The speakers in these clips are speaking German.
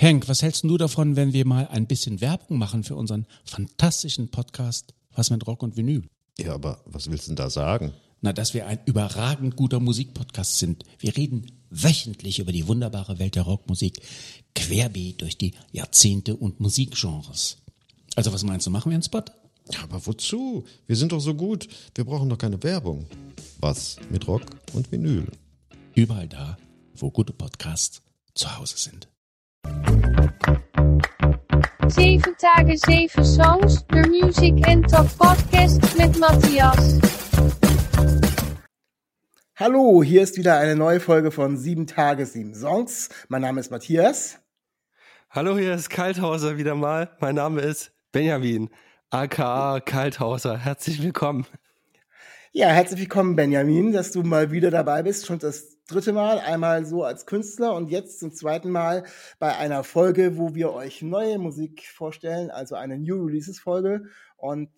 Henk, was hältst du davon, wenn wir mal ein bisschen Werbung machen für unseren fantastischen Podcast Was mit Rock und Vinyl? Ja, aber was willst du denn da sagen? Na, dass wir ein überragend guter Musikpodcast sind. Wir reden wöchentlich über die wunderbare Welt der Rockmusik, querbeet durch die Jahrzehnte und Musikgenres. Also was meinst du, machen wir einen Spot? Ja, aber wozu? Wir sind doch so gut. Wir brauchen doch keine Werbung. Was mit Rock und Vinyl? Überall da, wo gute Podcasts zu Hause sind. Zeven dagen, zeven songs, de Music and Talk Podcast mit Matthias. Hallo, hier ist wieder eine neue Folge von Sieben Tage, Sieben Songs. Mein Name ist Matthias. Hallo, hier ist Kalthauser wieder mal. Mein Name ist Benjamin, aka Kalthauser. Herzlich willkommen. Ja, herzlich willkommen, Benjamin, dass du mal wieder dabei bist. Schon das dritte Mal, einmal so als Künstler und jetzt zum zweiten Mal bei einer Folge, wo wir euch neue Musik vorstellen, also eine New Releases Folge. Und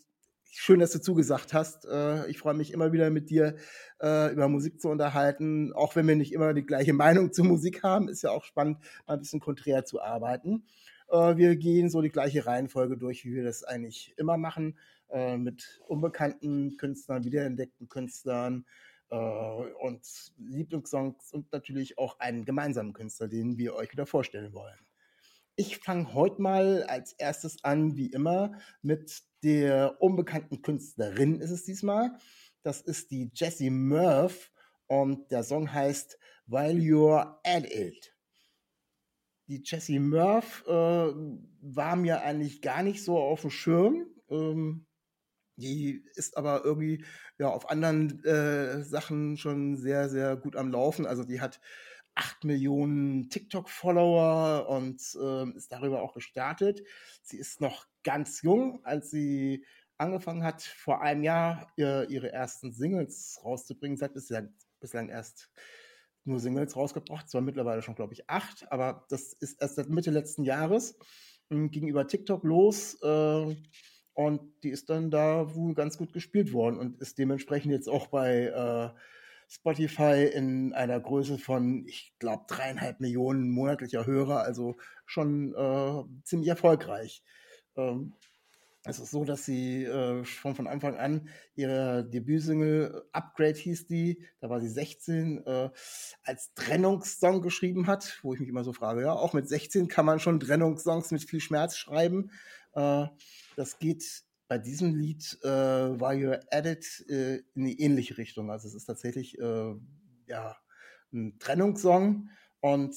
schön, dass du zugesagt hast. Äh, ich freue mich immer wieder mit dir äh, über Musik zu unterhalten, auch wenn wir nicht immer die gleiche Meinung zur Musik haben. Ist ja auch spannend, mal ein bisschen konträr zu arbeiten. Äh, wir gehen so die gleiche Reihenfolge durch, wie wir das eigentlich immer machen. Mit unbekannten Künstlern, wiederentdeckten Künstlern äh, und Lieblingssongs und natürlich auch einen gemeinsamen Künstler, den wir euch wieder vorstellen wollen. Ich fange heute mal als erstes an, wie immer, mit der unbekannten Künstlerin ist es diesmal. Das ist die Jessie Murph und der Song heißt While You're at It. Die Jessie Murph äh, war mir eigentlich gar nicht so auf dem Schirm. Ähm, die ist aber irgendwie ja auf anderen äh, Sachen schon sehr, sehr gut am Laufen. Also die hat acht Millionen TikTok-Follower und äh, ist darüber auch gestartet. Sie ist noch ganz jung, als sie angefangen hat, vor einem Jahr ihr, ihre ersten Singles rauszubringen. Sie hat bislang, bislang erst nur Singles rausgebracht, zwar mittlerweile schon, glaube ich, acht, aber das ist erst seit Mitte letzten Jahres äh, gegenüber TikTok los. Äh, und die ist dann da wohl ganz gut gespielt worden und ist dementsprechend jetzt auch bei äh, Spotify in einer Größe von, ich glaube, dreieinhalb Millionen monatlicher Hörer, also schon äh, ziemlich erfolgreich. Ähm, es ist so, dass sie äh, schon von Anfang an ihre Debütsingle Upgrade hieß die, da war sie 16, äh, als Trennungssong geschrieben hat, wo ich mich immer so frage, ja, auch mit 16 kann man schon Trennungssongs mit viel Schmerz schreiben. Äh, das geht bei diesem Lied äh, war Your Edit äh, in die ähnliche Richtung. Also es ist tatsächlich äh, ja ein Trennungssong und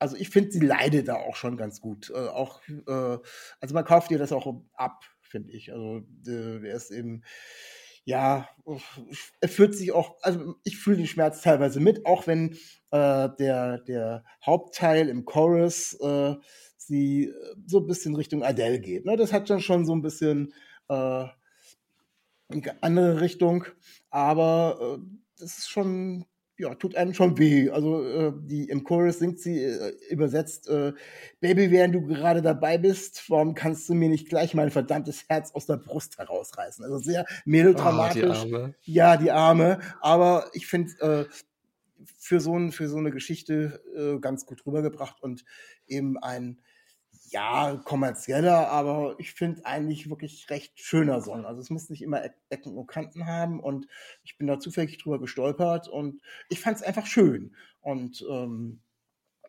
also ich finde, sie leidet da auch schon ganz gut. Äh, auch äh, also man kauft ihr das auch ab, finde ich. Also äh, er ist eben ja, er fühlt sich auch, also ich fühle den Schmerz teilweise mit, auch wenn äh, der, der Hauptteil im Chorus äh, sie äh, so ein bisschen Richtung Adele geht. Ne? Das hat dann schon so ein bisschen äh, eine andere Richtung, aber äh, das ist schon, ja, tut einem schon weh. Also äh, die im Chorus singt sie äh, übersetzt, äh, Baby, während du gerade dabei bist, warum kannst du mir nicht gleich mein verdammtes Herz aus der Brust herausreißen? Also sehr melodramatisch. Oh, die. Ja, die Arme. Aber ich finde, äh, für so, ein, für so eine Geschichte äh, ganz gut rübergebracht und eben ein ja, kommerzieller, aber ich finde eigentlich wirklich recht schöner Song. Also es muss nicht immer Ecken und Kanten haben und ich bin da zufällig drüber gestolpert und ich fand es einfach schön. Und ähm,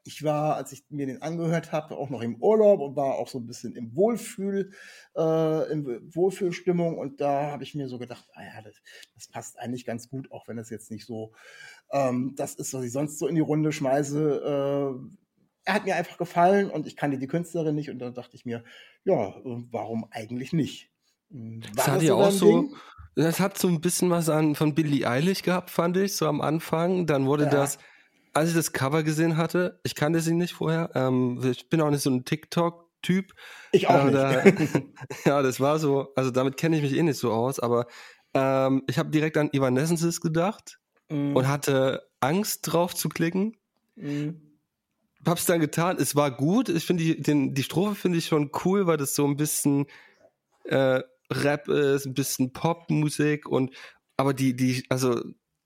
ich war, als ich mir den angehört habe, auch noch im Urlaub und war auch so ein bisschen im Wohlfühl, äh, in Wohlfühlstimmung und da habe ich mir so gedacht, ah ja, das, das, passt eigentlich ganz gut, auch wenn es jetzt nicht so ähm, das ist, was ich sonst so in die Runde schmeiße. Äh, er hat mir einfach gefallen und ich kannte die Künstlerin nicht und dann dachte ich mir, ja, warum eigentlich nicht? Hm, war das hat ja auch so, Ding? das hat so ein bisschen was an von Billie Eilish gehabt, fand ich, so am Anfang. Dann wurde ja. das, als ich das Cover gesehen hatte, ich kannte sie nicht vorher, ähm, ich bin auch nicht so ein TikTok-Typ. Ich auch äh, da, nicht. ja, das war so, also damit kenne ich mich eh nicht so aus, aber ähm, ich habe direkt an Evanescence gedacht mm. und hatte Angst drauf zu klicken. Mm hab's dann getan. Es war gut. Ich finde die, den, die Strophe finde ich schon cool, weil das so ein bisschen äh, Rap ist, ein bisschen Popmusik und aber die, die, also,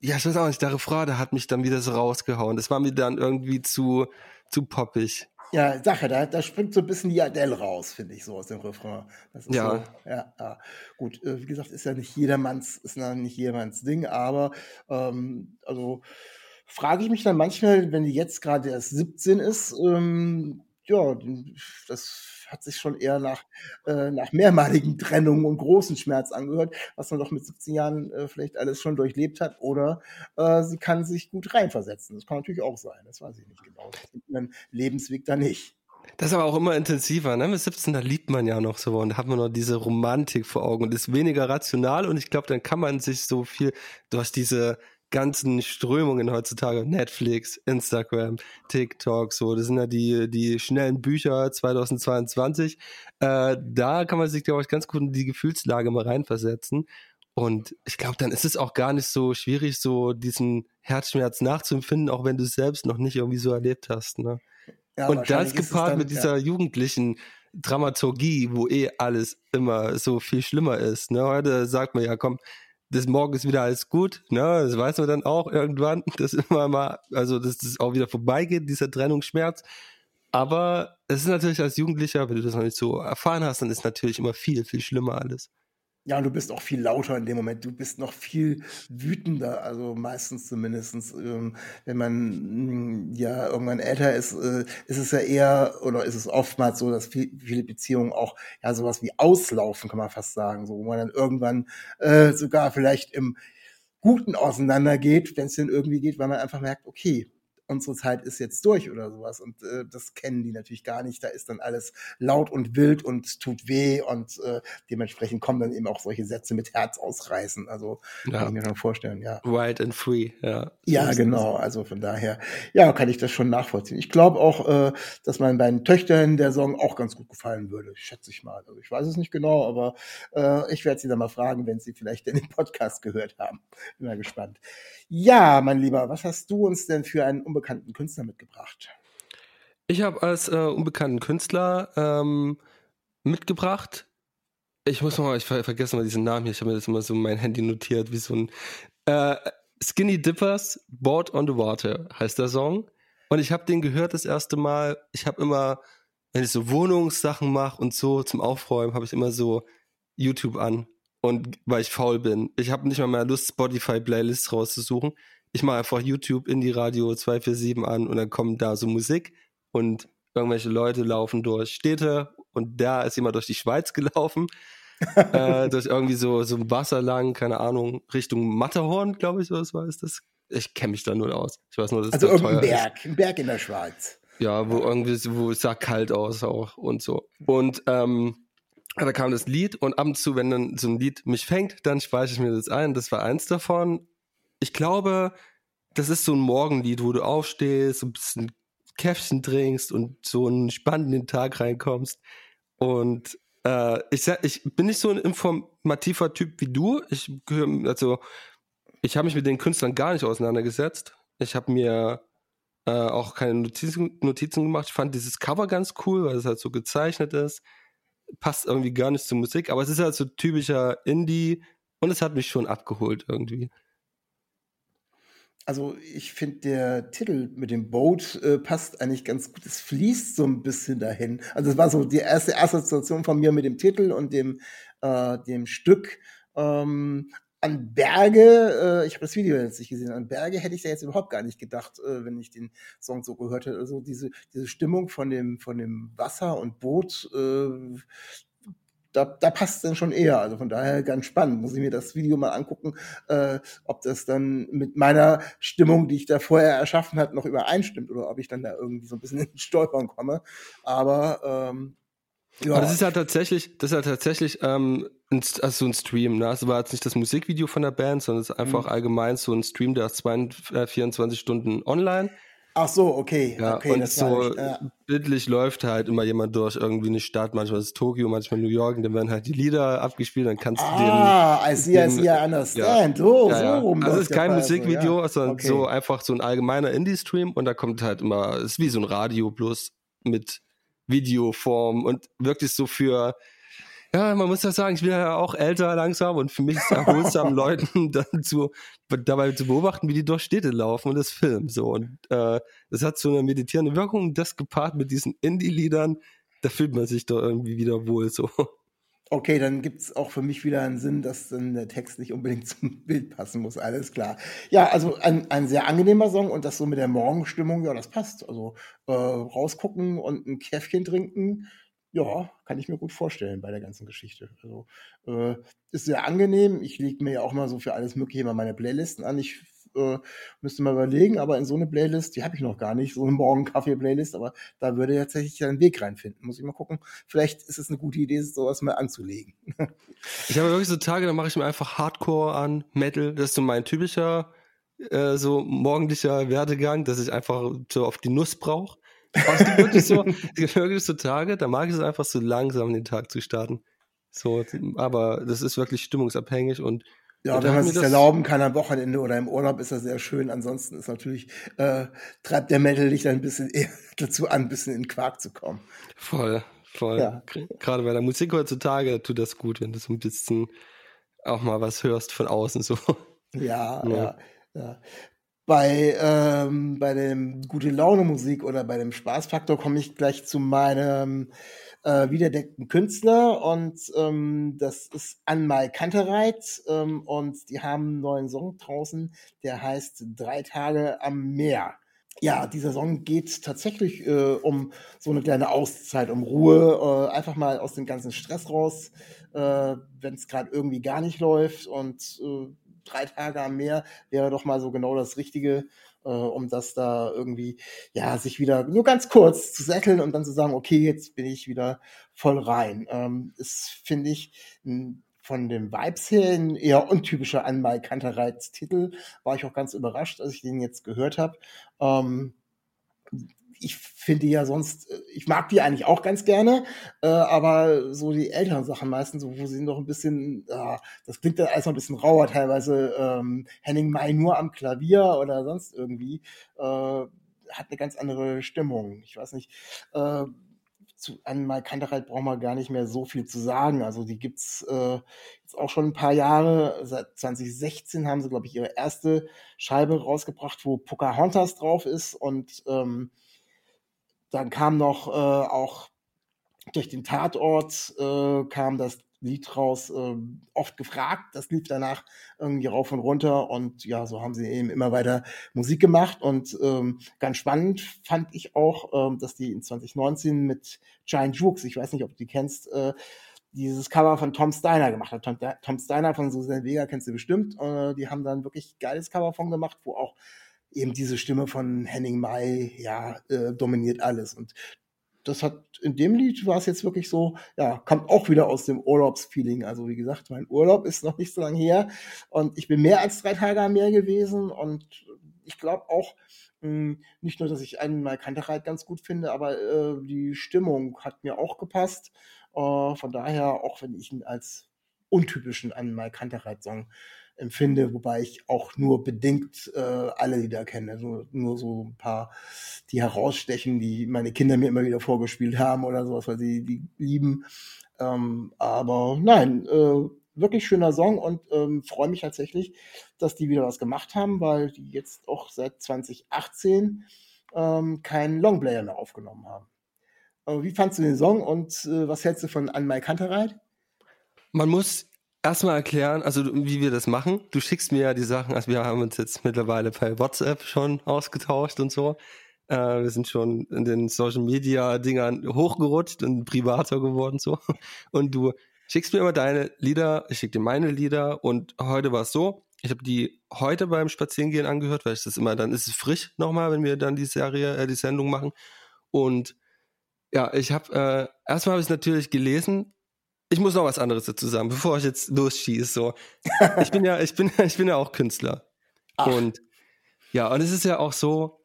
ja, ich weiß auch nicht, der Refrain, der hat mich dann wieder so rausgehauen. Das war mir dann irgendwie zu, zu poppig. Ja, Sache, da, da springt so ein bisschen die Adele raus, finde ich, so aus dem Refrain. Das ist Ja. So, ja, ja. Gut, äh, wie gesagt, ist ja nicht jedermanns, ist ja nicht jedermanns Ding, aber ähm, also frage ich mich dann manchmal, wenn die jetzt gerade erst 17 ist, ähm, ja, das hat sich schon eher nach, äh, nach mehrmaligen Trennungen und großen Schmerz angehört, was man doch mit 17 Jahren äh, vielleicht alles schon durchlebt hat. Oder äh, sie kann sich gut reinversetzen. Das kann natürlich auch sein. Das weiß ich nicht genau. Ihren Lebensweg da nicht. Das ist aber auch immer intensiver, ne? Mit 17, da liebt man ja noch so und hat man noch diese Romantik vor Augen und ist weniger rational und ich glaube, dann kann man sich so viel durch diese ganzen Strömungen heutzutage, Netflix, Instagram, TikTok, so, das sind ja die, die schnellen Bücher 2022, äh, da kann man sich, glaube ich, ganz gut in die Gefühlslage mal reinversetzen und ich glaube, dann ist es auch gar nicht so schwierig, so diesen Herzschmerz nachzuempfinden, auch wenn du es selbst noch nicht irgendwie so erlebt hast, ne? Ja, und das gepaart dann- mit ja. dieser jugendlichen Dramaturgie, wo eh alles immer so viel schlimmer ist. Ne? Heute sagt man ja, komm, das morgen ist wieder alles gut, ne? Das weiß man dann auch irgendwann, dass immer mal, also dass das auch wieder vorbeigeht, dieser Trennungsschmerz. Aber es ist natürlich als Jugendlicher, wenn du das noch nicht so erfahren hast, dann ist natürlich immer viel, viel schlimmer alles. Ja, und du bist auch viel lauter in dem Moment. Du bist noch viel wütender, also meistens zumindestens, ähm, wenn man mh, ja irgendwann älter ist, äh, ist es ja eher oder ist es oftmals so, dass viel, viele Beziehungen auch ja sowas wie auslaufen, kann man fast sagen, so wo man dann irgendwann äh, sogar vielleicht im Guten auseinandergeht, wenn es denn irgendwie geht, weil man einfach merkt, okay, unsere Zeit ist jetzt durch oder sowas. Und äh, das kennen die natürlich gar nicht. Da ist dann alles laut und wild und tut weh und äh, dementsprechend kommen dann eben auch solche Sätze mit Herz ausreißen. Also Ja. kann ich mir schon vorstellen, ja. Wild and free, ja. Ja, genau. Also von daher, ja, kann ich das schon nachvollziehen. Ich glaube auch, äh, dass meinen beiden Töchtern der Song auch ganz gut gefallen würde, schätze ich mal. Also ich weiß es nicht genau, aber äh, ich werde sie dann mal fragen, wenn sie vielleicht den Podcast gehört haben. Bin mal gespannt. Ja, mein Lieber, was hast du uns denn für einen unbekannten Künstler mitgebracht? Ich habe als äh, unbekannten Künstler ähm, mitgebracht. Ich muss mal, ich ver vergesse mal diesen Namen hier. Ich habe mir das immer so in mein Handy notiert, wie so ein äh, Skinny Dippers Board on the Water heißt der Song. Und ich habe den gehört das erste Mal. Ich habe immer, wenn ich so Wohnungssachen mache und so zum Aufräumen, habe ich immer so YouTube an. Und weil ich faul bin. Ich habe nicht mal mehr Lust, Spotify-Playlists rauszusuchen. Ich mache einfach YouTube in die Radio 247 an und dann kommt da so Musik und irgendwelche Leute laufen durch Städte und da ist jemand durch die Schweiz gelaufen, äh, durch irgendwie so, so Wasser lang, keine Ahnung, Richtung Matterhorn, glaube ich, was war es das? Ich kenne mich da null aus. Ich weiß nur, dass Also irgendein teuer ist. Berg, ein Berg in der Schweiz. Ja, wo irgendwie, wo es sah kalt aus auch und so. Und ähm, da kam das Lied und ab und zu, wenn dann so ein Lied mich fängt, dann speichere ich mir das ein. Das war eins davon. Ich glaube, das ist so ein Morgenlied, wo du aufstehst, ein bisschen Käffchen trinkst und so einen spannenden Tag reinkommst. Und äh, ich, ich bin nicht so ein informativer Typ wie du. Ich also ich habe mich mit den Künstlern gar nicht auseinandergesetzt. Ich habe mir äh, auch keine Notizen, Notizen gemacht. Ich fand dieses Cover ganz cool, weil es halt so gezeichnet ist. Passt irgendwie gar nicht zur Musik, aber es ist halt so typischer Indie und es hat mich schon abgeholt irgendwie. Also ich finde, der Titel mit dem Boot äh, passt eigentlich ganz gut. Es fließt so ein bisschen dahin. Also es war so die erste Assoziation von mir mit dem Titel und dem, äh, dem Stück. Ähm, an Berge, äh, ich habe das Video jetzt nicht gesehen, an Berge hätte ich da jetzt überhaupt gar nicht gedacht, äh, wenn ich den Song so gehört hätte. Also diese, diese Stimmung von dem, von dem Wasser und Boot, äh, da, da passt es dann schon eher. Also von daher ganz spannend. Muss ich mir das Video mal angucken, äh, ob das dann mit meiner Stimmung, die ich da vorher erschaffen hat, noch übereinstimmt oder ob ich dann da irgendwie so ein bisschen in Stolpern komme. Aber ähm, ja, Aber das ist ja tatsächlich, das ist ja tatsächlich ähm, ein, also so ein Stream, ne? Also war jetzt nicht das Musikvideo von der Band, sondern es ist einfach Mhm. allgemein so ein Stream, der ist zwei, äh, 24 Stunden online. Ach so, okay, Ja, okay, und so nicht, ja. bildlich läuft halt immer jemand durch irgendwie eine Stadt, manchmal ist es Tokio, manchmal New York, und dann werden halt die Lieder abgespielt, dann kannst du den Ah, I see, I den- see, I understand. Ja, ja. so rum. Also es ist kein Musikvideo, ja. sondern Okay. so einfach so ein allgemeiner Indie-Stream und da kommt halt immer, es ist wie so ein Radio plus mit Videoform und wirklich so für, ja, man muss ja sagen, ich bin ja auch älter langsam und für mich ist es erholsam, Leuten dann zu, dabei zu beobachten, wie die durch Städte laufen und das Film so. Und äh, das hat so eine meditierende Wirkung, das gepaart mit diesen Indie-Liedern, da fühlt man sich doch irgendwie wieder wohl so. Okay, dann gibt's auch für mich wieder einen Sinn, dass dann der Text nicht unbedingt zum Bild passen muss, alles klar. Ja, also ein, ein sehr angenehmer Song und das so mit der Morgenstimmung, ja, das passt. Also äh, rausgucken und ein Käffchen trinken, ja, kann ich mir gut vorstellen bei der ganzen Geschichte. Also äh, ist sehr angenehm. Ich lege mir ja auch mal so für alles Mögliche immer meine Playlisten an. Ich äh, müsste mal überlegen, aber in so eine Playlist, die habe ich noch gar nicht, so eine Morgen-Kaffee-Playlist, aber da würde tatsächlich einen Weg reinfinden. Muss ich mal gucken. Vielleicht ist es eine gute Idee, sowas mal anzulegen. ich habe wirklich so Tage, da mache ich mir einfach Hardcore an, Metal. Das ist so mein typischer, äh, so morgendlicher Werdegang, dass ich einfach so auf die Nuss brauche. Aber es gibt wirklich so, es gibt wirklich so Tage, da mag ich es einfach so langsam den Tag zu starten. So, aber das ist wirklich stimmungsabhängig und ja, wenn man sich erlauben kann am Wochenende oder im Urlaub, ist das sehr schön. Ansonsten ist natürlich, äh, treibt der Metal dich dann ein bisschen eher dazu an, ein bisschen in Quark zu kommen. Voll, voll. Ja. Gerade bei der Musik heutzutage tut das gut, wenn du so ein bisschen auch mal was hörst von außen so. Ja, ja, ja. ja. Bei, ähm, bei dem gute Laune Musik oder bei dem Spaßfaktor komme ich gleich zu meinem äh, wiederdeckten Künstler und ähm, das ist Anmal Kantereit ähm, und die haben einen neuen Song draußen, der heißt Drei Tage am Meer. Ja, dieser Song geht tatsächlich äh, um so eine kleine Auszeit, um Ruhe, äh, einfach mal aus dem ganzen Stress raus, äh, wenn es gerade irgendwie gar nicht läuft und äh, drei Tage am Meer wäre doch mal so genau das Richtige äh, um das da irgendwie, ja, sich wieder nur ganz kurz zu setteln und dann zu sagen, okay, jetzt bin ich wieder voll rein. Ähm, ist, finde ich, von den Vibes her ein eher untypischer Anmal Kantereits Titel. War ich auch ganz überrascht, als ich den jetzt gehört habe. Ähm, ich finde ja sonst, äh, ich mag die eigentlich auch ganz gerne, äh, aber so die älteren Sachen meistens, wo sie noch ein bisschen, äh, das klingt dann alles noch ein bisschen rauer teilweise, ähm, Henning Mai nur am Klavier oder sonst irgendwie, äh, hat eine ganz andere Stimmung. Ich weiß nicht, äh, zu Anmal Kantereit braucht man gar nicht mehr so viel zu sagen. Also die gibt's äh, jetzt auch schon ein paar Jahre. Seit 2016 haben sie, glaube ich, ihre erste Scheibe rausgebracht, wo Pocahontas drauf ist und ähm, dann kam noch äh, auch durch den Tatort äh, kam das Lied raus, äh, oft gefragt. Das lief danach irgendwie rauf und runter und ja, so haben sie eben immer weiter Musik gemacht und ähm, ganz spannend fand ich auch, ähm, dass die in 2019 mit Giant Jukes, ich weiß nicht, ob du die kennst, äh, dieses Cover von Tom Steiner gemacht hat. Tom, Tom Steiner von Susan Vega kennst du bestimmt. Äh, die haben dann wirklich geiles Cover von gemacht, wo auch eben diese Stimme von Henning Mai, ja, äh, dominiert alles. Und das hat in dem Lied war es jetzt wirklich so, ja, kommt auch wieder aus dem Urlaubsfeeling. Also wie gesagt, mein Urlaub ist noch nicht so lange her und ich bin mehr als drei Tage am Meer gewesen und ich glaube auch, hm, nicht nur, dass ich einen Mal Kantereit ganz gut finde, aber äh, die Stimmung hat mir auch gepasst. Äh, von daher, auch wenn ich ihn als untypischen Einmal Kantereit-Song empfinde, wobei ich auch nur bedingt äh, alle Lieder kenne. Also nur so ein paar, die herausstechen, die meine Kinder mir immer wieder vorgespielt haben oder sowas, weil sie die lieben. Ähm, aber nein, äh, wirklich schöner Song und ähm, freue mich tatsächlich, dass die wieder was gemacht haben, weil die jetzt auch seit 2018 ähm, keinen Longplayer mehr aufgenommen haben. Aber wie fandst du den Song und äh, was hältst du von An My Kantereit? Man muss erstmal erklären, also wie wir das machen. Du schickst mir ja die Sachen, also wir haben uns jetzt mittlerweile per WhatsApp schon ausgetauscht und so. Äh, wir sind schon in den Social Media Dingern hochgerutscht und privater geworden so. Und du schickst mir immer deine Lieder, ich schick dir meine Lieder und heute war es so, ich habe die heute beim Spazierengehen angehört, weil ich das immer, dann ist es frisch nochmal, wenn wir dann die Serie, äh, die Sendung machen. Und ja, ich habe äh, erstmal habe ich natürlich gelesen ich muss noch was anderes dazu sagen, bevor ich jetzt losschieße. So. Ich bin ja, ich bin, ich bin ja auch Künstler. Ach. Und ja, und es ist ja auch so,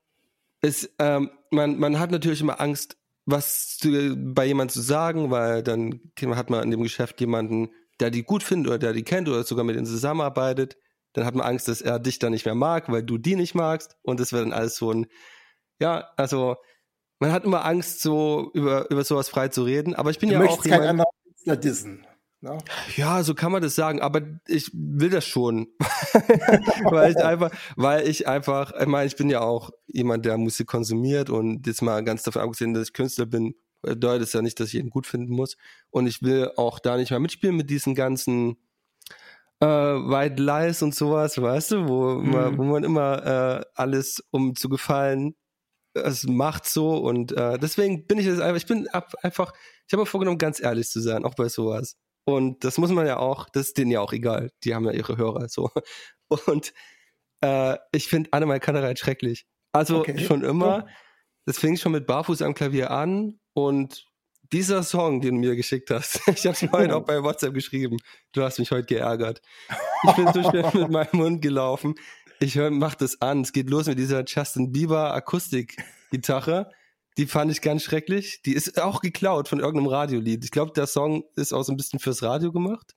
es, ähm, man, man hat natürlich immer Angst, was zu, bei jemandem zu sagen, weil dann hat man in dem Geschäft jemanden, der die gut findet oder der die kennt oder sogar mit denen zusammenarbeitet. Dann hat man Angst, dass er dich dann nicht mehr mag, weil du die nicht magst. Und das wird dann alles so ein, ja, also man hat immer Angst, so über, über sowas frei zu reden. Aber ich bin du ja auch jemand, Künstler dissen. Ne? Ja, so kann man das sagen, aber ich will das schon. weil ich einfach, weil ich einfach, ich meine, ich bin ja auch jemand, der Musik konsumiert und jetzt mal ganz davon abgesehen, dass ich Künstler bin, bedeutet es ja nicht, dass ich ihn gut finden muss. Und ich will auch da nicht mal mitspielen mit diesen ganzen äh, White Lies und sowas, weißt du, wo, Mhm. man, wo man immer äh, alles, um zu gefallen, es macht so und äh, deswegen bin ich jetzt einfach, ich bin ab, einfach, ich habe mir vorgenommen, ganz ehrlich zu sein, auch bei sowas. Und das muss man ja auch, das ist denen ja auch egal, die haben ja ihre Hörer so. Und äh, ich finde Annemal Kantereit schrecklich. Also Okay. schon immer. Das fing schon mit Barfuß am Klavier an und dieser Song, den du mir geschickt hast, ich habe es heute Oh. auch bei WhatsApp geschrieben. Du hast mich heute geärgert. Ich bin so schnell mit meinem Mund gelaufen. Ich hör, mach das an. Es geht los mit dieser Justin Bieber Akustikgitarre. Die fand ich ganz schrecklich. Die ist auch geklaut von irgendeinem Radiolied. Ich glaube, der Song ist auch so ein bisschen fürs Radio gemacht.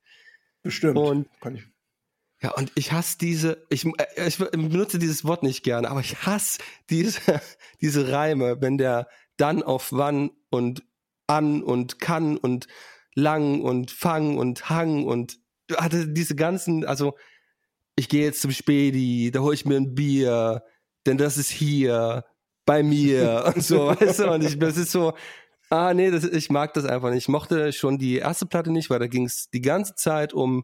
Bestimmt. Und Kann ich. ja, und ich hasse diese, ich, äh, ich benutze dieses Wort nicht gerne, aber ich hasse diese, diese Reime, wenn der dann auf wann und an und kann und lang und fang und hang und hatte diese ganzen, also ich gehe jetzt zum Spedi, da hole ich mir ein Bier, denn das ist hier bei mir und so, weißt du, und ich, das ist so, ah nee, das, ich mag das einfach nicht. Ich mochte schon die erste Platte nicht, weil da ging es die ganze Zeit um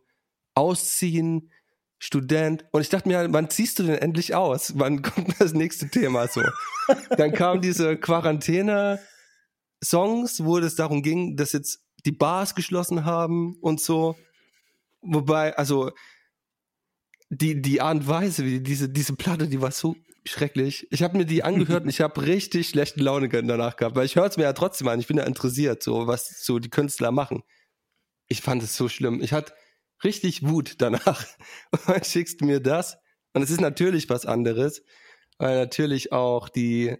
Ausziehen, Student. Und ich dachte mir, wann ziehst du denn endlich aus? Wann kommt das nächste Thema so? Dann kamen diese Quarantäne-Songs, wo es darum ging, dass jetzt die Bars geschlossen haben und so. Wobei, also die, die Art und Weise, wie diese, diese Platte, die war so schrecklich. Ich habe mir die angehört und ich habe richtig schlechte Laune danach gehabt, weil ich höre es mir ja trotzdem an. Ich bin ja interessiert, so was so die Künstler machen. Ich fand es so schlimm. Ich hatte richtig Wut danach. Und dann schickst du mir das. Und es ist natürlich was anderes, weil natürlich auch die,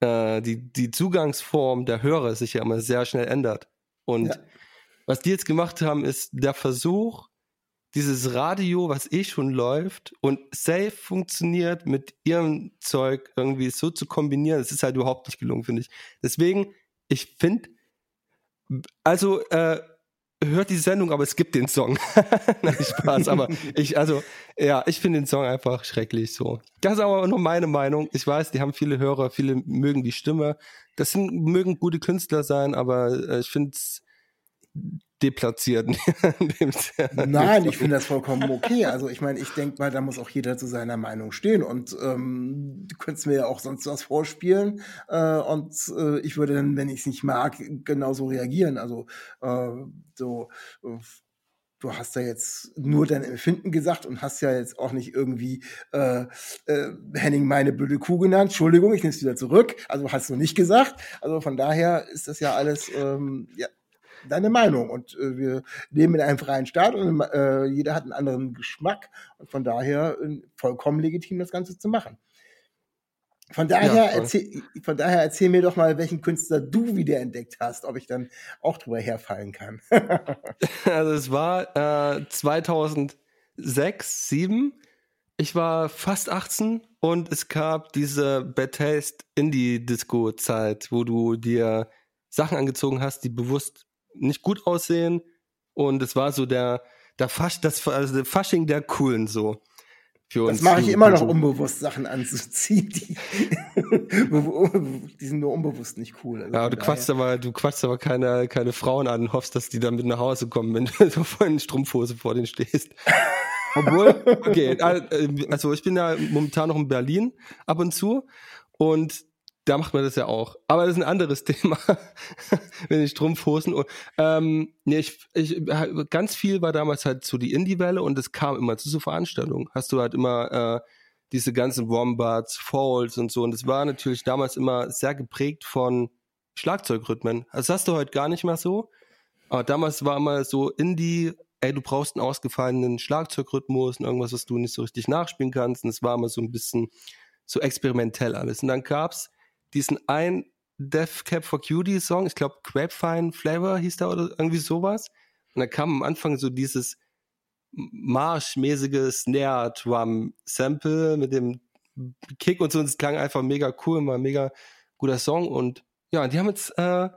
äh, die, die Zugangsform der Hörer sich ja immer sehr schnell ändert. Und Ja. was die jetzt gemacht haben, ist der Versuch, dieses Radio, was eh schon läuft und safe funktioniert, mit ihrem Zeug irgendwie so zu kombinieren. Das ist halt überhaupt nicht gelungen, finde ich. Deswegen, ich finde, also, äh, hört die Sendung, aber es gibt den Song. Nein, Spaß, aber ich, also, ja, ich finde den Song einfach schrecklich so. Das ist aber nur meine Meinung. Ich weiß, die haben viele Hörer, viele mögen die Stimme. Das sind, mögen gute Künstler sein, aber äh, ich finde es deplatziert. Nein, ich finde das vollkommen okay. Also ich meine, ich denke mal, da muss auch jeder zu seiner Meinung stehen. Und ähm, du könntest mir ja auch sonst was vorspielen. Äh, und äh, ich würde dann, wenn ich es nicht mag, genauso reagieren. Also äh, so. Äh, Du hast ja jetzt nur dein Empfinden gesagt und hast ja jetzt auch nicht irgendwie äh, äh, Henning meine blöde Kuh genannt. Entschuldigung, ich nehme es wieder zurück. Also hast du nicht gesagt. Also von daher ist das ja alles ähm, ja, deine Meinung. Und äh, wir leben in einem freien Staat und äh, jeder hat einen anderen Geschmack. Und von daher äh, vollkommen legitim, das Ganze zu machen. Von daher, Ja, erzähl, von daher erzähl mir doch mal, welchen Künstler du wiederentdeckt hast, ob ich dann auch drüber herfallen kann. Also es war äh, 2006, 2007. Ich war fast 18 und es gab diese Bad Taste Indie-Disco-Zeit, wo du dir Sachen angezogen hast, die bewusst nicht gut aussehen. Und es war so der, der Fasch, das also der Fasching der Coolen so. Für uns Das mache ich immer noch, unbewusst Sachen anzuziehen, die, die sind nur unbewusst nicht cool. Also Ja, du quatschst aber, du quatschst aber keine, keine Frauen an und hoffst, dass die dann mit nach Hause kommen, wenn du so vor in Strumpfhose vor denen stehst. Obwohl, okay, äh, also ich bin ja momentan noch in Berlin ab und zu und da macht man das ja auch. Aber das ist ein anderes Thema, wenn ich Strumpfhosen und ähm, nee, ich, ich ganz viel war damals halt so die Indie-Welle und es kam immer zu so Veranstaltungen. Hast du halt immer äh, diese ganzen Wombats, Falls und so und es war natürlich damals immer sehr geprägt von Schlagzeugrhythmen. Das hast du heute gar nicht mehr so. Aber damals war immer so Indie, ey, du brauchst einen ausgefallenen Schlagzeugrhythmus und irgendwas, was du nicht so richtig nachspielen kannst. Und es war immer so ein bisschen so experimentell alles. Und dann gab's diesen ein Death Cap for Cutie Song, ich glaube Grapevine Flavor hieß der oder irgendwie sowas. Und da kam am Anfang so dieses marschmäßige Snare Drum Sample mit dem Kick und so. Und es klang einfach mega cool, ein mega guter Song. Und ja, die haben jetzt äh,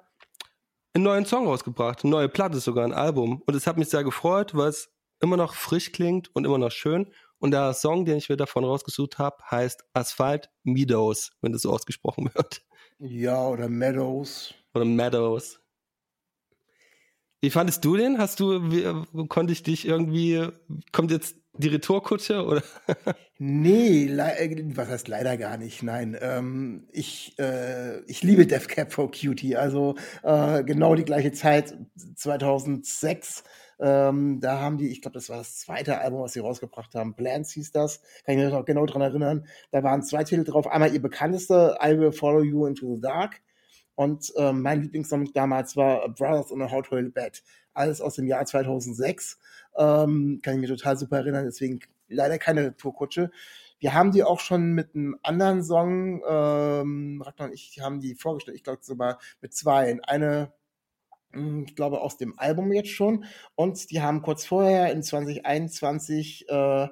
einen neuen Song rausgebracht, eine neue Platte sogar, ein Album. Und es hat mich sehr gefreut, weil es immer noch frisch klingt und immer noch schön. Und der Song, den ich mir davon rausgesucht habe, heißt Asphalt Meadows, wenn das so ausgesprochen wird. Ja, oder Meadows. Oder Meadows. Wie fandest du den? Hast du, wie, konnte ich dich irgendwie, kommt jetzt die Retourkutsche oder? nee, äh, was heißt leider gar nicht. Nein, ähm, ich, äh, ich liebe Death Cap for Cutie. Also äh, genau die gleiche Zeit, 2006. Ähm, da haben die, ich glaube, das war das zweite Album, was sie rausgebracht haben. Plans hieß das. Kann ich mich noch genau dran erinnern. Da waren zwei Titel drauf. Einmal ihr bekanntester, I Will Follow You Into the Dark. Und ähm, mein Lieblingssong damals war Brothers on a Hot Oil Bed. Alles aus dem Jahr 2006. Ähm, kann ich mir total super erinnern. Deswegen leider keine Tourkutsche. Wir haben die auch schon mit einem anderen Song, ähm, Ragnar und ich haben die vorgestellt. Ich glaube sogar mit zwei. Eine ich glaube, aus dem Album jetzt schon. Und die haben kurz vorher in 2021 äh,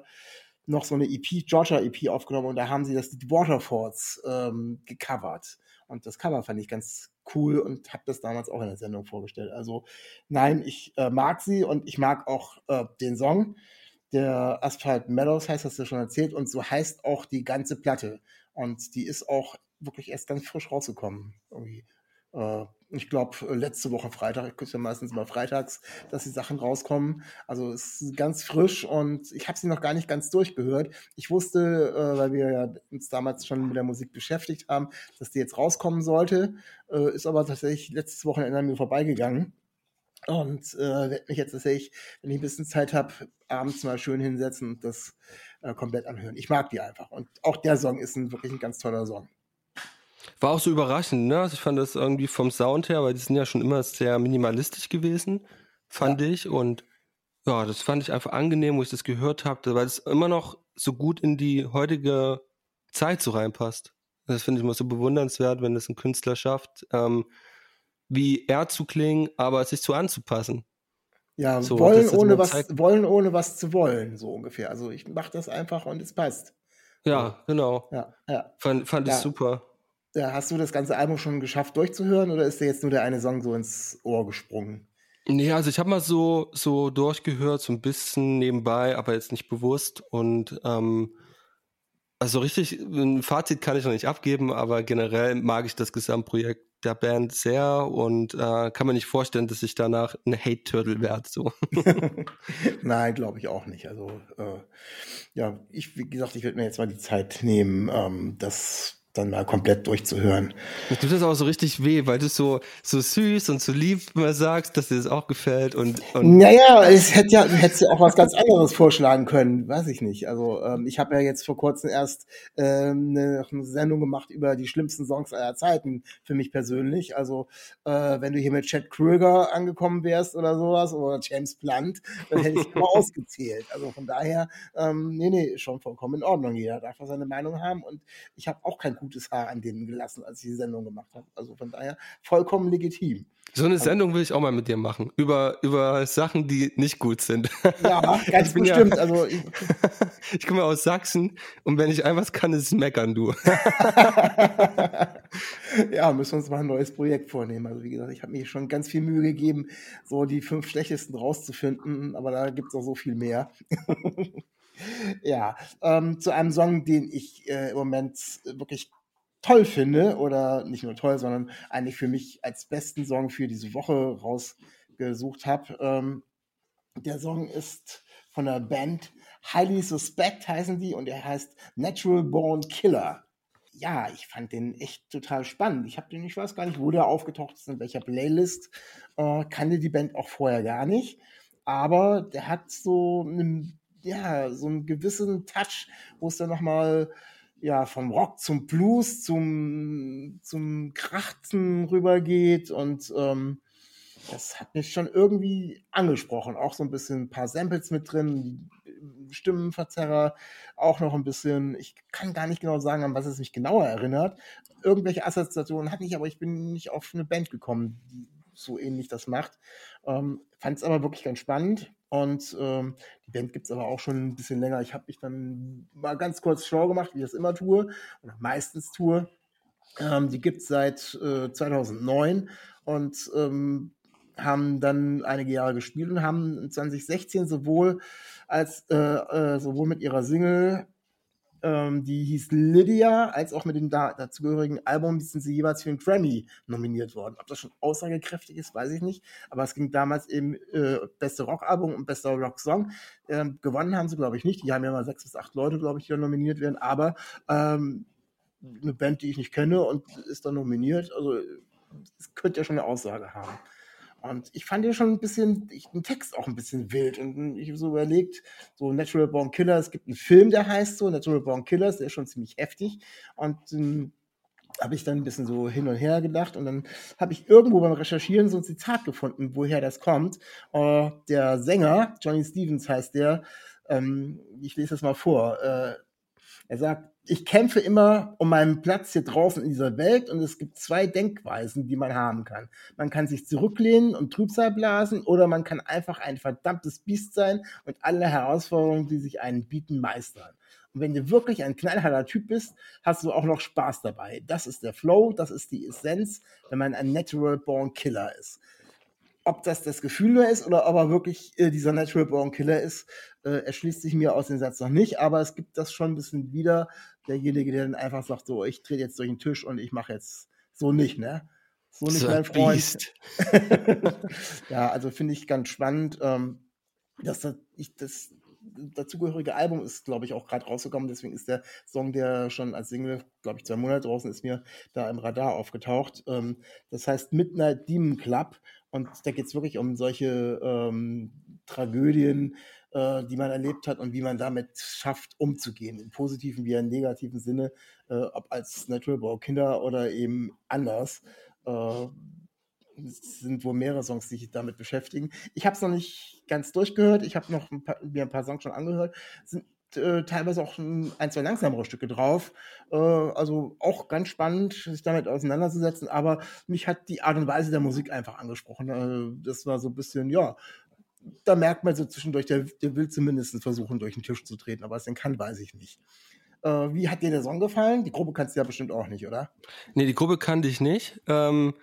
noch so eine EP, Georgia EP aufgenommen und da haben sie das Lied Waterfalls ähm, gecovert. Und das Cover fand ich ganz cool und habe das damals auch in der Sendung vorgestellt. Also nein, ich äh, mag sie und ich mag auch äh, den Song. Der Asphalt Meadows heißt, hast du schon erzählt, und so heißt auch die ganze Platte. Und die ist auch wirklich erst ganz frisch rausgekommen. Irgendwie. Äh, ich glaube, letzte Woche Freitag, ich gucke ja meistens mal freitags, dass die Sachen rauskommen. Also es ist ganz frisch und ich habe sie noch gar nicht ganz durchgehört. Ich wusste, äh, weil wir ja uns damals schon mit der Musik beschäftigt haben, dass die jetzt rauskommen sollte, äh, ist aber tatsächlich letztes Wochenende an mir vorbeigegangen. Und äh, werde mich jetzt tatsächlich, wenn ich ein bisschen Zeit habe, abends mal schön hinsetzen und das äh, komplett anhören. Ich mag die einfach. Und auch der Song ist ein, wirklich ein ganz toller Song. War auch so überraschend, ne? Also ich fand das irgendwie vom Sound her, weil die sind ja schon immer sehr minimalistisch gewesen, fand ja. ich. Und ja, das fand ich einfach angenehm, wo ich das gehört habe, weil es immer noch so gut in die heutige Zeit so reinpasst. Das finde ich immer so bewundernswert, wenn das ein Künstler schafft, ähm, wie er zu klingen, aber sich so anzupassen. Ja, so, wollen, ohne was, wollen ohne was zu wollen, so ungefähr. Also ich mache das einfach und es passt. Ja, genau. Ja, ja. Fand, fand ja. ich super. Ja, hast du das ganze Album schon geschafft durchzuhören oder ist dir jetzt nur der eine Song so ins Ohr gesprungen? Nee, also ich habe mal so, so durchgehört, so ein bisschen nebenbei, aber jetzt nicht bewusst. Und ähm, also richtig, ein Fazit kann ich noch nicht abgeben, aber generell mag ich das Gesamtprojekt der Band sehr und äh, kann mir nicht vorstellen, dass ich danach ein Hate-Turtle werde. So. Nein, glaube ich auch nicht. Also äh, ja, ich, wie gesagt, ich werde mir jetzt mal die Zeit nehmen, ähm, das dann mal komplett durchzuhören. Mir tut das auch so richtig weh, weil du so, so süß und so lieb immer sagst, dass dir das auch gefällt und, und Naja, es hätte ja, hättest ja auch was ganz anderes vorschlagen können, weiß ich nicht. Also, ähm, ich habe ja jetzt vor kurzem erst ähm, eine, eine Sendung gemacht über die schlimmsten Songs aller Zeiten für mich persönlich. Also, äh, wenn du hier mit Chad Kröger angekommen wärst oder sowas oder James Blunt, dann hätte ich immer ausgezählt. Also von daher, ähm, nee, nee, schon vollkommen in Ordnung. Jeder darf seine Meinung haben und ich habe auch kein gutes Haar an denen gelassen, als ich die Sendung gemacht habe. Also von daher vollkommen legitim. So eine Sendung will ich auch mal mit dir machen. Über, über Sachen, die nicht gut sind. Ja, ganz bestimmt. Ja, also ich, ich komme aus Sachsen und wenn ich etwas kann, ist es meckern, du. ja, müssen wir uns mal ein neues Projekt vornehmen. Also wie gesagt, ich habe mir schon ganz viel Mühe gegeben, so die fünf schlechtesten rauszufinden, aber da gibt es auch so viel mehr. ja, ähm, zu einem Song, den ich äh, im Moment wirklich toll finde, oder nicht nur toll, sondern eigentlich für mich als besten Song für diese Woche rausgesucht habe. Ähm, der Song ist von der Band Highly Suspect heißen die und er heißt Natural Born Killer. Ja, ich fand den echt total spannend. Ich habe den, ich weiß gar nicht, wo der aufgetaucht ist, in welcher Playlist. Äh, kannte die Band auch vorher gar nicht. Aber der hat so einen ja, so einen gewissen Touch, wo es dann nochmal ja, vom Rock zum Blues, zum, zum Krachten rübergeht und ähm, das hat mich schon irgendwie angesprochen. Auch so ein bisschen ein paar Samples mit drin, Stimmenverzerrer, auch noch ein bisschen, ich kann gar nicht genau sagen, an was es mich genauer erinnert. Irgendwelche Assoziationen hatte ich, aber ich bin nicht auf eine Band gekommen, die so ähnlich das macht. Ähm, Fand es aber wirklich ganz spannend. Und ähm, die Band gibt es aber auch schon ein bisschen länger. Ich habe mich dann mal ganz kurz schlau gemacht, wie ich das immer tue oder meistens tue. Ähm, die gibt es seit äh, 2009 und ähm, haben dann einige Jahre gespielt und haben 2016 sowohl als äh, äh, sowohl mit ihrer Single ähm, die hieß Lydia, als auch mit dem da, dazugehörigen Album sind sie jeweils für einen Grammy nominiert worden. Ob das schon aussagekräftig ist, weiß ich nicht. Aber es ging damals eben äh, beste Rockalbum und bester Rocksong. Ähm, gewonnen haben sie, glaube ich, nicht. Die haben ja mal sechs bis acht Leute, glaube ich, die da nominiert werden. Aber ähm, eine Band, die ich nicht kenne und ist da nominiert. Also es könnte ja schon eine Aussage haben. Und ich fand ja schon ein bisschen, ich, den Text auch ein bisschen wild. Und ich habe so überlegt, so Natural Born Killer, es gibt einen Film, der heißt so, Natural Born Killers, der ist schon ziemlich heftig. Und ähm, habe ich dann ein bisschen so hin und her gedacht und dann habe ich irgendwo beim Recherchieren so ein Zitat gefunden, woher das kommt. Uh, der Sänger, Johnny Stevens heißt der, ähm, ich lese das mal vor, äh, er sagt, ich kämpfe immer um meinen Platz hier draußen in dieser Welt und es gibt zwei Denkweisen, die man haben kann. Man kann sich zurücklehnen und Trübsal blasen oder man kann einfach ein verdammtes Biest sein und alle Herausforderungen, die sich einen bieten, meistern. Und wenn du wirklich ein knallharter Typ bist, hast du auch noch Spaß dabei. Das ist der Flow, das ist die Essenz, wenn man ein Natural Born Killer ist ob das das Gefühl nur ist oder ob er wirklich äh, dieser Natural Born Killer ist, äh, erschließt sich mir aus dem Satz noch nicht, aber es gibt das schon ein bisschen wieder. Derjenige, der dann einfach sagt, so, ich trete jetzt durch den Tisch und ich mache jetzt so nicht, ne? So nicht, so mein Freund. ja, also finde ich ganz spannend. Ähm, dass das, ich, das dazugehörige Album ist, glaube ich, auch gerade rausgekommen. Deswegen ist der Song, der schon als Single, glaube ich, zwei Monate draußen ist, mir da im Radar aufgetaucht. Ähm, das heißt Midnight Demon Club. Und da geht es wirklich um solche ähm, Tragödien, äh, die man erlebt hat und wie man damit schafft, umzugehen. Im positiven wie im negativen Sinne, äh, ob als Natural Kinder oder eben anders. Äh, sind wohl mehrere Songs, die sich damit beschäftigen. Ich habe es noch nicht ganz durchgehört. Ich habe noch ein paar, mir ein paar Songs schon angehört. Sind äh, teilweise auch ein, ein, zwei langsamere Stücke drauf. Äh, also auch ganz spannend, sich damit auseinanderzusetzen. Aber mich hat die Art und Weise der Musik einfach angesprochen. Äh, das war so ein bisschen, ja, da merkt man so zwischendurch, der, der will zumindest versuchen, durch den Tisch zu treten. Aber was denn kann, weiß ich nicht. Äh, wie hat dir der Song gefallen? Die Gruppe kannst du ja bestimmt auch nicht, oder? Nee, die Gruppe kannte ich nicht. Ähm,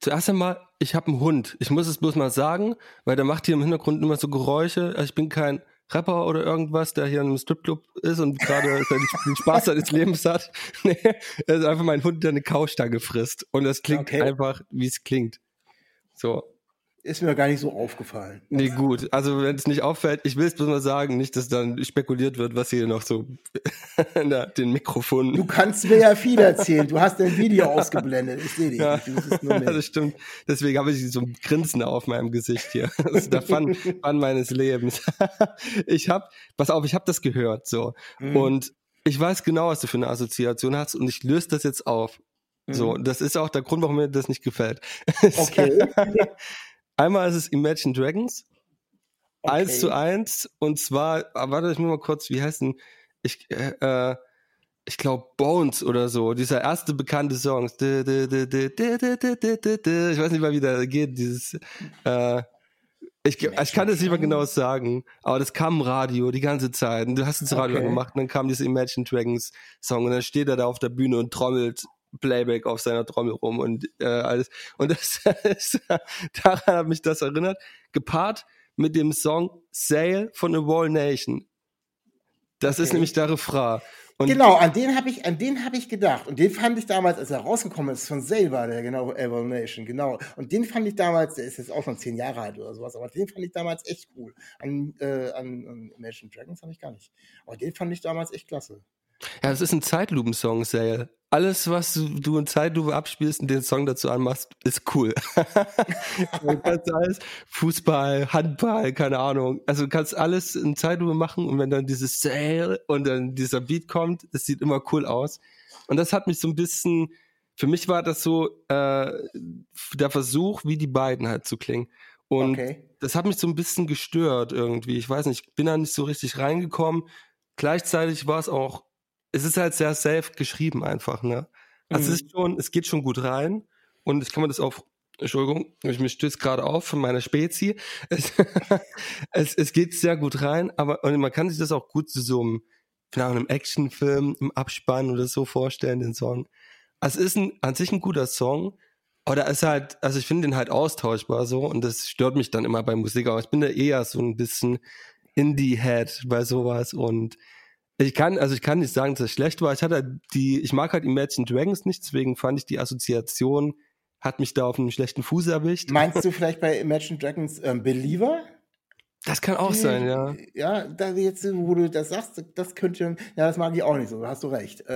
zuerst einmal, ich habe einen Hund. Ich muss es bloß mal sagen, weil der macht hier im Hintergrund immer so Geräusche. Also ich bin kein Rapper oder irgendwas, der hier in einem Stripclub ist und gerade den Spaß seines Lebens hat. nee, es ist einfach mein Hund, der eine Couchstange frisst. Und das klingt okay. einfach, wie es klingt. So. Ist mir gar nicht so aufgefallen. Nee, gut. Also, wenn es nicht auffällt, ich will es bloß mal sagen, nicht, dass dann spekuliert wird, was hier noch so na, den Mikrofon. Du kannst mir ja viel erzählen. Du hast dein Video ausgeblendet. Ich sehe dich. Ja, das stimmt. Deswegen habe ich so ein Grinsen auf meinem Gesicht hier. Das ist der Fun, Fun meines Lebens. ich habe, pass auf, ich habe das gehört so. Mhm. Und ich weiß genau, was du für eine Assoziation hast und ich löse das jetzt auf. So, mhm. das ist auch der Grund, warum mir das nicht gefällt. Okay. Einmal ist es Imagine Dragons. Okay. Eins zu eins. Und zwar, ah, warte, ich muss mal kurz, wie heißt denn? Ich, äh, äh ich glaube Bones oder so. Dieser erste bekannte Song. Ich weiß nicht mal, wie der geht. Dieses, äh, ich, ich kann das nicht mal genau sagen, aber das kam im Radio die ganze Zeit. Und du hast das Radio okay. gemacht und dann kam dieser Imagine Dragons Song und dann steht er da auf der Bühne und trommelt Playback auf seiner Trommel rum und äh, alles. Und das ist, daran hat mich das erinnert, gepaart mit dem Song Sail von A Wall Nation. Das okay. ist nämlich der Refrain. Und genau, an den habe ich, an den habe ich gedacht. Und den fand ich damals, als er rausgekommen ist, von Sail war der, genau, Evil Nation, genau. Und den fand ich damals, der ist jetzt auch schon zehn Jahre alt oder sowas, aber den fand ich damals echt cool. An, äh, an, an Imagine Dragons habe ich gar nicht. Aber den fand ich damals echt klasse. Ja, das ist ein Zeitlupen-Song, Sale. Alles, was du in Zeitlupe abspielst und den Song dazu anmachst, ist cool. du kannst alles, Fußball, Handball, keine Ahnung. Also du kannst alles in Zeitlupe machen und wenn dann dieses Sale und dann dieser Beat kommt, es sieht immer cool aus. Und das hat mich so ein bisschen, für mich war das so äh, der Versuch, wie die beiden halt zu klingen. Und okay. das hat mich so ein bisschen gestört irgendwie. Ich weiß nicht, ich bin da nicht so richtig reingekommen. Gleichzeitig war es auch es ist halt sehr safe geschrieben einfach, ne? Also mhm. es ist schon, es geht schon gut rein und ich kann mir das auch, Entschuldigung, ich mich stößt gerade auf von meiner Spezi. Es, es, es, geht sehr gut rein, aber und man kann sich das auch gut zu so einem, genau, einem Actionfilm im Abspann oder so vorstellen, den Song. Also es ist ein, an sich ein guter Song, aber da ist halt, also ich finde den halt austauschbar so und das stört mich dann immer bei Musik, aber ich bin da eher so ein bisschen Indie-Head bei sowas und ich kann, also ich kann nicht sagen, dass es schlecht war. Ich hatte die, ich mag halt Imagine Dragons nicht, deswegen fand ich die Assoziation, hat mich da auf einen schlechten Fuß erwischt. Meinst du vielleicht bei Imagine Dragons ähm, Believer? Das kann auch sein, ja. Ja, da jetzt, wo du das sagst, das könnte, ja, das mag ich auch nicht so, da hast du recht.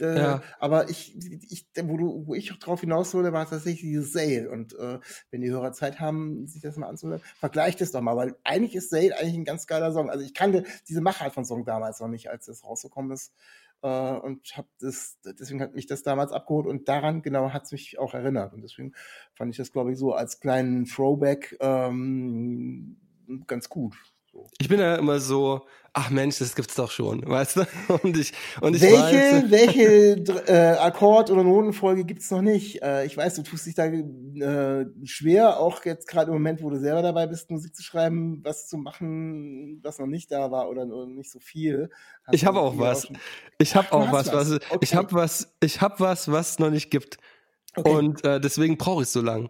Äh, Ja. Aber ich, ich, wo du, wo ich drauf hinaus wollte, war tatsächlich dieses Sale. Und äh, wenn die Hörer Zeit haben, sich das mal anzuhören, vergleicht es doch mal, weil eigentlich ist Sale eigentlich ein ganz geiler Song. Also ich kannte diese Machart von Song damals noch nicht, als das rausgekommen ist. Äh, und hab das, deswegen hat mich das damals abgeholt und daran genau hat es mich auch erinnert. Und deswegen fand ich das, glaube ich, so als kleinen Throwback ähm, ganz gut. So. Ich bin ja immer so, ach Mensch, das gibt's doch schon, weißt du? Und ich, und ich weiß, welche welche Dr- äh, Akkord- oder Notenfolge gibt's noch nicht? Äh, ich weiß, du tust dich da äh, schwer, auch jetzt gerade im Moment, wo du selber dabei bist, Musik zu schreiben, was zu machen, was noch nicht da war oder, oder nicht so viel. Hast Ich habe auch was. schon- ich habe auch was, was. was, Okay. ich habe was, ich habe was, was es noch nicht gibt. Okay. Und äh, deswegen brauche ich so lang.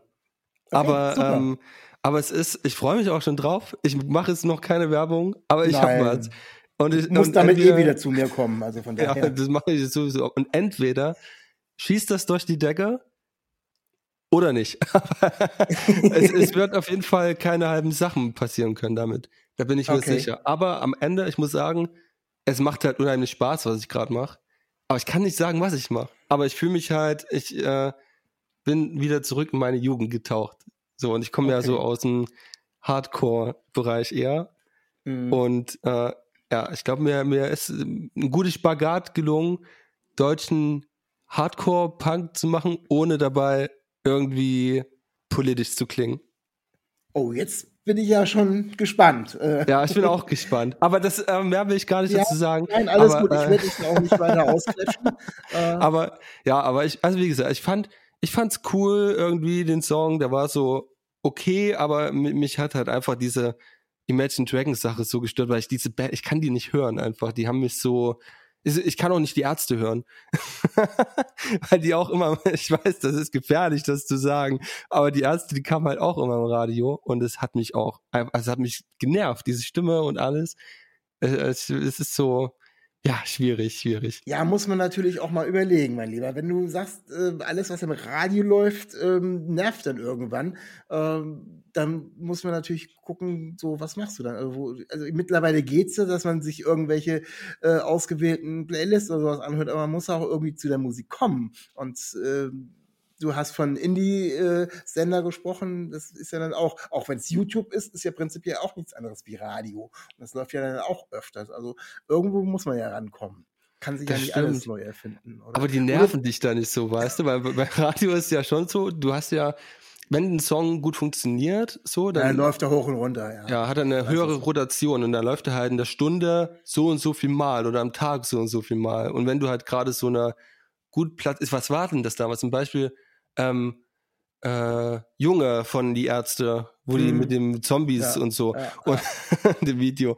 aber super. ähm, aber es ist, ich freue mich auch schon drauf. Ich mache jetzt noch keine Werbung, aber ich habe was. Und ich Du musst und damit eh entweder- wieder zu mir kommen, also von Ja, daher. das mache ich jetzt sowieso. Und entweder schießt das durch die Decke oder nicht. Es, es wird auf jeden Fall keine halben Sachen passieren können damit. Da bin ich mir Okay. sicher. Aber am Ende, ich muss sagen, es macht halt unheimlich Spaß, was ich gerade mache. Aber ich kann nicht sagen, was ich mache. Aber ich fühle mich halt, ich äh, bin wieder zurück in meine Jugend getaucht. So, und ich komme ja Okay. so aus dem Hardcore-Bereich eher. Mhm. Und äh, ja, ich glaube, mir, mir ist ähm, ein gutes Spagat gelungen, deutschen Hardcore-Punk zu machen, ohne dabei irgendwie politisch zu klingen. Oh, jetzt bin ich ja schon gespannt. Äh, Ja, ich bin auch gespannt. Aber das äh, mehr will ich gar nicht Ja, dazu sagen. Nein, alles aber, gut, ich äh, werde dich auch nicht weiter ausquetschen. Äh, aber ja, aber ich, also wie gesagt, ich fand, ich fand's cool irgendwie den Song. Der war so okay, aber mi- mich hat halt einfach diese Imagine Dragons Sache so gestört, weil ich diese Band, ich kann die nicht hören einfach. Die haben mich so, ich kann auch nicht die Ärzte hören, weil die auch immer, ich weiß, das ist gefährlich, das zu sagen, aber die Ärzte, die kamen halt auch immer im Radio und es hat mich auch, also es hat mich genervt, diese Stimme und alles. Es, es es ist so, ja, schwierig, schwierig. Ja, muss man natürlich auch mal überlegen, mein Lieber. Wenn du sagst, äh, alles, was im Radio läuft, ähm, nervt dann irgendwann, ähm, dann muss man natürlich gucken, so, was machst du dann? Also, wo, also mittlerweile geht's ja, dass man sich irgendwelche äh, ausgewählten Playlists oder sowas anhört, aber man muss auch irgendwie zu der Musik kommen. Und ähm, du hast von Indie-Sender gesprochen, das ist ja dann auch, auch wenn es YouTube ist, ist ja prinzipiell auch nichts anderes wie Radio. Und das läuft ja dann auch öfters. Also irgendwo muss man ja rankommen. Kann sich Das ja nicht stimmt. alles neu erfinden. Oder? Aber die nerven dich da nicht so, weißt du? Weil bei Radio ist ja schon so, du hast ja, wenn ein Song gut funktioniert, so, dann dann läuft er hoch und runter, ja. ja, hat er eine höhere. Rotation und dann läuft er halt in der Stunde so und so viel Mal oder am Tag so und so viel Mal. Und wenn du halt gerade so eine gut Platz ist, was war denn das damals? Zum Beispiel ähm, äh, Junge von die Ärzte, wo die Mhm. mit dem Zombies Ja, und so ja, und dem Video.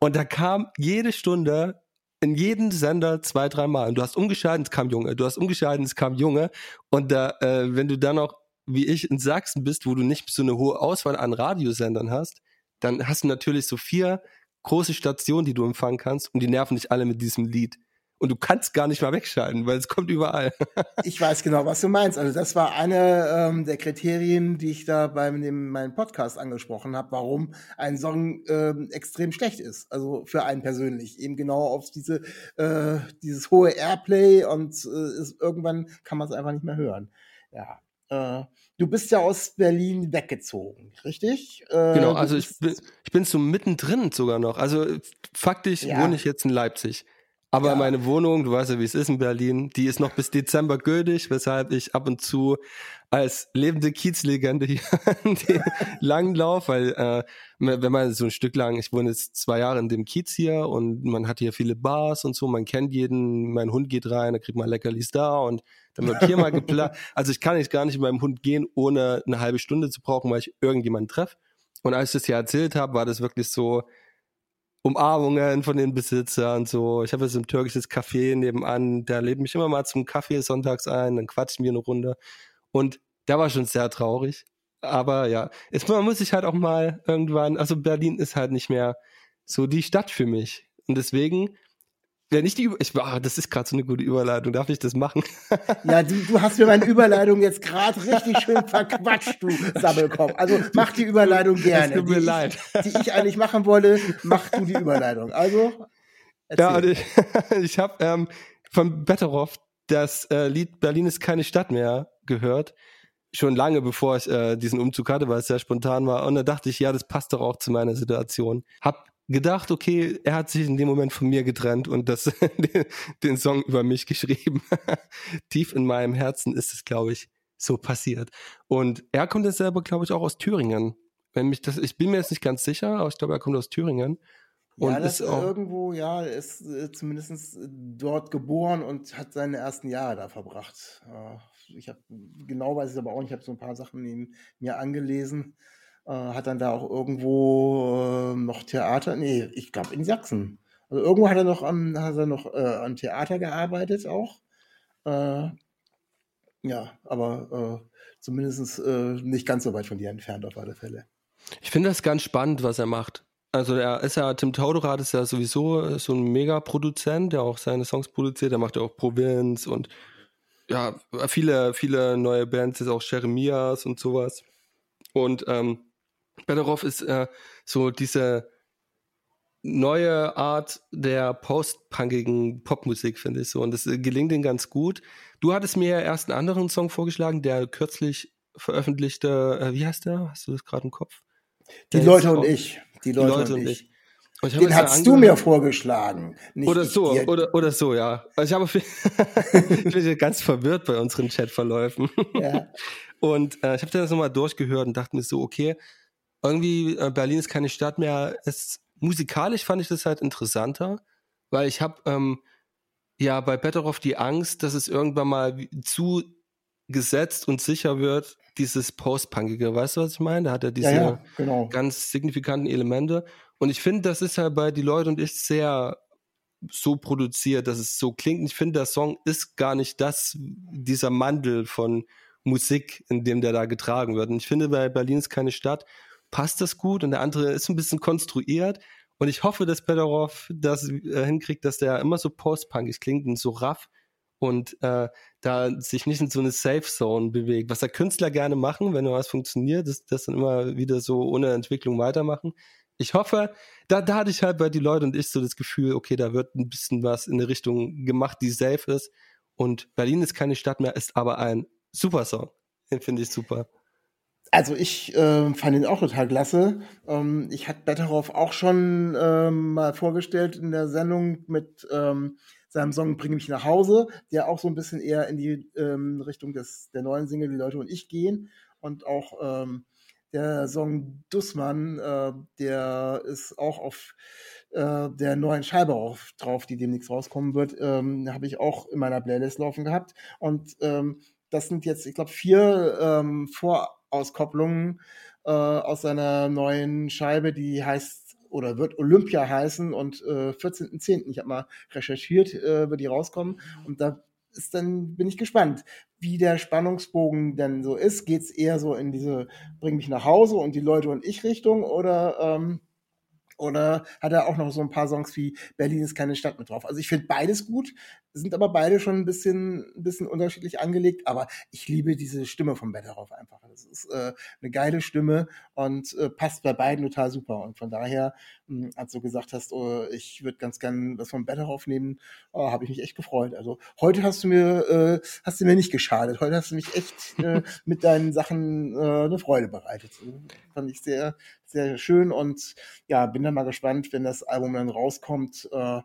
Und da kam jede Stunde in jeden Sender zwei, dreimal. Und du hast umgeschaltet, es kam Junge. Du hast umgeschaltet, es kam Junge. Und da, äh, wenn du dann noch, wie ich, in Sachsen bist, wo du nicht so eine hohe Auswahl an Radiosendern hast, dann hast du natürlich so vier große Stationen, die du empfangen kannst. Und die nerven dich alle mit diesem Lied. Und du kannst gar nicht mal wegschalten, weil es kommt überall. Ich weiß genau, was du meinst. Also das war eine ähm, der Kriterien, die ich da bei dem, meinem Podcast angesprochen habe, warum ein Song ähm, extrem schlecht ist. Also für einen persönlich. Eben genau auf diese, äh, dieses hohe Airplay und äh, ist, irgendwann kann man es einfach nicht mehr hören. Ja. Äh, du bist ja aus Berlin weggezogen, richtig? Äh, Genau, also ich bin, ich bin so mittendrin sogar noch. Also faktisch Ja. wohne ich jetzt in Leipzig. Aber Ja. meine Wohnung, du weißt ja, wie es ist in Berlin, die ist noch bis Dezember gültig, weshalb ich ab und zu als lebende Kiezlegende hier die langlauf, weil äh, wenn man so ein Stück lang, ich wohne jetzt zwei Jahre in dem Kiez hier und man hat hier viele Bars und so, man kennt jeden, mein Hund geht rein, da kriegt man Leckerlis da und dann wird hier mal geplant. Also ich kann nicht gar nicht mit meinem Hund gehen, ohne eine halbe Stunde zu brauchen, weil ich irgendjemanden treffe. Und als ich das hier erzählt habe, war das wirklich so, Umarmungen von den Besitzern, so. Ich habe jetzt ein türkisches Café nebenan, der lädt mich immer mal zum Kaffee sonntags ein, dann quatschen wir eine Runde. Und der war schon sehr traurig. Aber ja, es, man muss sich halt auch mal irgendwann, also Berlin ist halt nicht mehr so die Stadt für mich. Und deswegen ja, nicht die Über ich, oh, das ist gerade so eine gute Überleitung. Darf ich das machen? Ja, du, du hast mir meine Überleitung jetzt gerade richtig schön verquatscht, du Sabbelkopf. Also mach die Überleitung gerne. Es tut mir die, leid. Ich, die ich eigentlich machen wollte, mach du die Überleitung. Also, erzähl. Ja, und ich, ich habe ähm, von Betteroff das äh, Lied Berlin ist keine Stadt mehr gehört. Schon lange bevor ich äh, diesen Umzug hatte, weil es sehr spontan war. Und da dachte ich, ja, das passt doch auch zu meiner Situation. Hab gedacht, okay, er hat sich in dem Moment von mir getrennt und das, den, den Song über mich geschrieben. Tief in meinem Herzen ist es, glaube ich, so passiert. Und er kommt jetzt selber, glaube ich, auch aus Thüringen. Wenn mich das, ich bin mir jetzt nicht ganz sicher, aber ich glaube, er kommt aus Thüringen. Und ja, das ist auch, irgendwo, ja, er ist äh, zumindest dort geboren und hat seine ersten Jahre da verbracht. Äh, ich habe genau weiß ich aber auch nicht, ich habe so ein paar Sachen neben mir angelesen. Äh, hat dann da auch irgendwo äh, noch Theater, nee, ich glaube in Sachsen. Also irgendwo hat er noch am, hat er noch äh, am Theater gearbeitet auch. Äh, ja, aber äh, zumindest nicht ganz so weit von dir entfernt auf alle Fälle. ich finde das ganz spannend, was er macht. Also er ist ja, Tim Taudorat ist ja sowieso so ein Mega-Produzent, der auch seine Songs produziert, der macht ja auch Provinz und ja, viele, viele neue Bands, jetzt auch Jeremias und sowas. Und ähm, Bedorov ist äh, so diese neue Art der post-punkigen Popmusik, finde ich so. Und das äh, gelingt ihm ganz gut. Du hattest mir ja erst einen anderen Song vorgeschlagen, der kürzlich veröffentlichte, äh, wie heißt der? Hast du das gerade im Kopf? Die Der Leute und ich. Die Leute, und ich. Und ich habe Den hast du mir vorgeschlagen. Oder so, dir. oder, oder so, ja. Also ich habe ich bin ganz verwirrt bei unseren Chatverläufen. Ja. Und äh, ich habe das nochmal durchgehört und dachte mir so, okay, irgendwie äh, Berlin ist keine Stadt mehr. Es, musikalisch fand ich das halt interessanter, weil ich habe ähm, ja bei Betteroff die Angst, dass es irgendwann mal zu gesetzt und sicher wird, dieses Post-Punkige. Weißt du, was ich meine? Da hat er diese ja, ja, genau. ganz signifikanten Elemente. Und ich finde, das ist halt bei die Leute und ich sehr so produziert, dass es so klingt. Ich finde, der Song ist gar nicht das, dieser Mandel von Musik, in dem der da getragen wird. Und ich finde, bei Berlin ist keine Stadt, passt das gut und der andere ist ein bisschen konstruiert. Und ich hoffe, dass Bedorov das äh, hinkriegt, dass der immer so post-punkig klingt und so raff und äh, da sich nicht in so eine Safe Zone bewegt. Was der Künstler gerne machen, wenn was funktioniert, ist das dann immer wieder so ohne Entwicklung weitermachen. Ich hoffe, da, da hatte ich halt bei die Leute und ich so das Gefühl, okay, da wird ein bisschen was in eine Richtung gemacht, die safe ist. Und Berlin ist keine Stadt mehr, ist aber ein super Song. Den finde ich super. Also ich äh, fand ihn auch total klasse. Ähm, ich hatte Betteroff auch schon ähm, mal vorgestellt in der Sendung mit ähm, seinem Song Bring mich nach Hause, der auch so ein bisschen eher in die ähm, Richtung des, der neuen Single Die Leute und ich gehen. Und auch ähm, der Song Dussmann, äh, der ist auch auf äh, der neuen Scheibe auf, drauf, die demnächst rauskommen wird, ähm, habe ich auch in meiner Playlist laufen gehabt. Und ähm, das sind jetzt, ich glaube, vier ähm, Vorauskopplungen äh, aus seiner neuen Scheibe, die heißt oder wird Olympia heißen und äh, 14.10. Ich habe mal recherchiert, äh, wird die rauskommen und da ist dann bin ich gespannt, wie der Spannungsbogen denn so ist. Geht's eher so in diese bring mich nach Hause und die Leute und ich Richtung oder ähm, oder hat er auch noch so ein paar Songs wie Berlin ist keine Stadt mit drauf? Also ich finde beides gut, sind aber beide schon ein bisschen, ein bisschen unterschiedlich angelegt. Aber ich liebe diese Stimme von Betteroff einfach. Das ist äh, eine geile Stimme und äh, passt bei beiden total super. Und von daher, mh, als du gesagt hast, oh, ich würde ganz gern was von Betteroff nehmen, oh, habe ich mich echt gefreut. Also heute hast du mir, äh, hast du mir nicht geschadet. Heute hast du mich echt äh, mit deinen Sachen äh, eine Freude bereitet. Fand ich sehr, sehr schön und ja, bin dann mal gespannt, wenn das Album dann rauskommt, äh,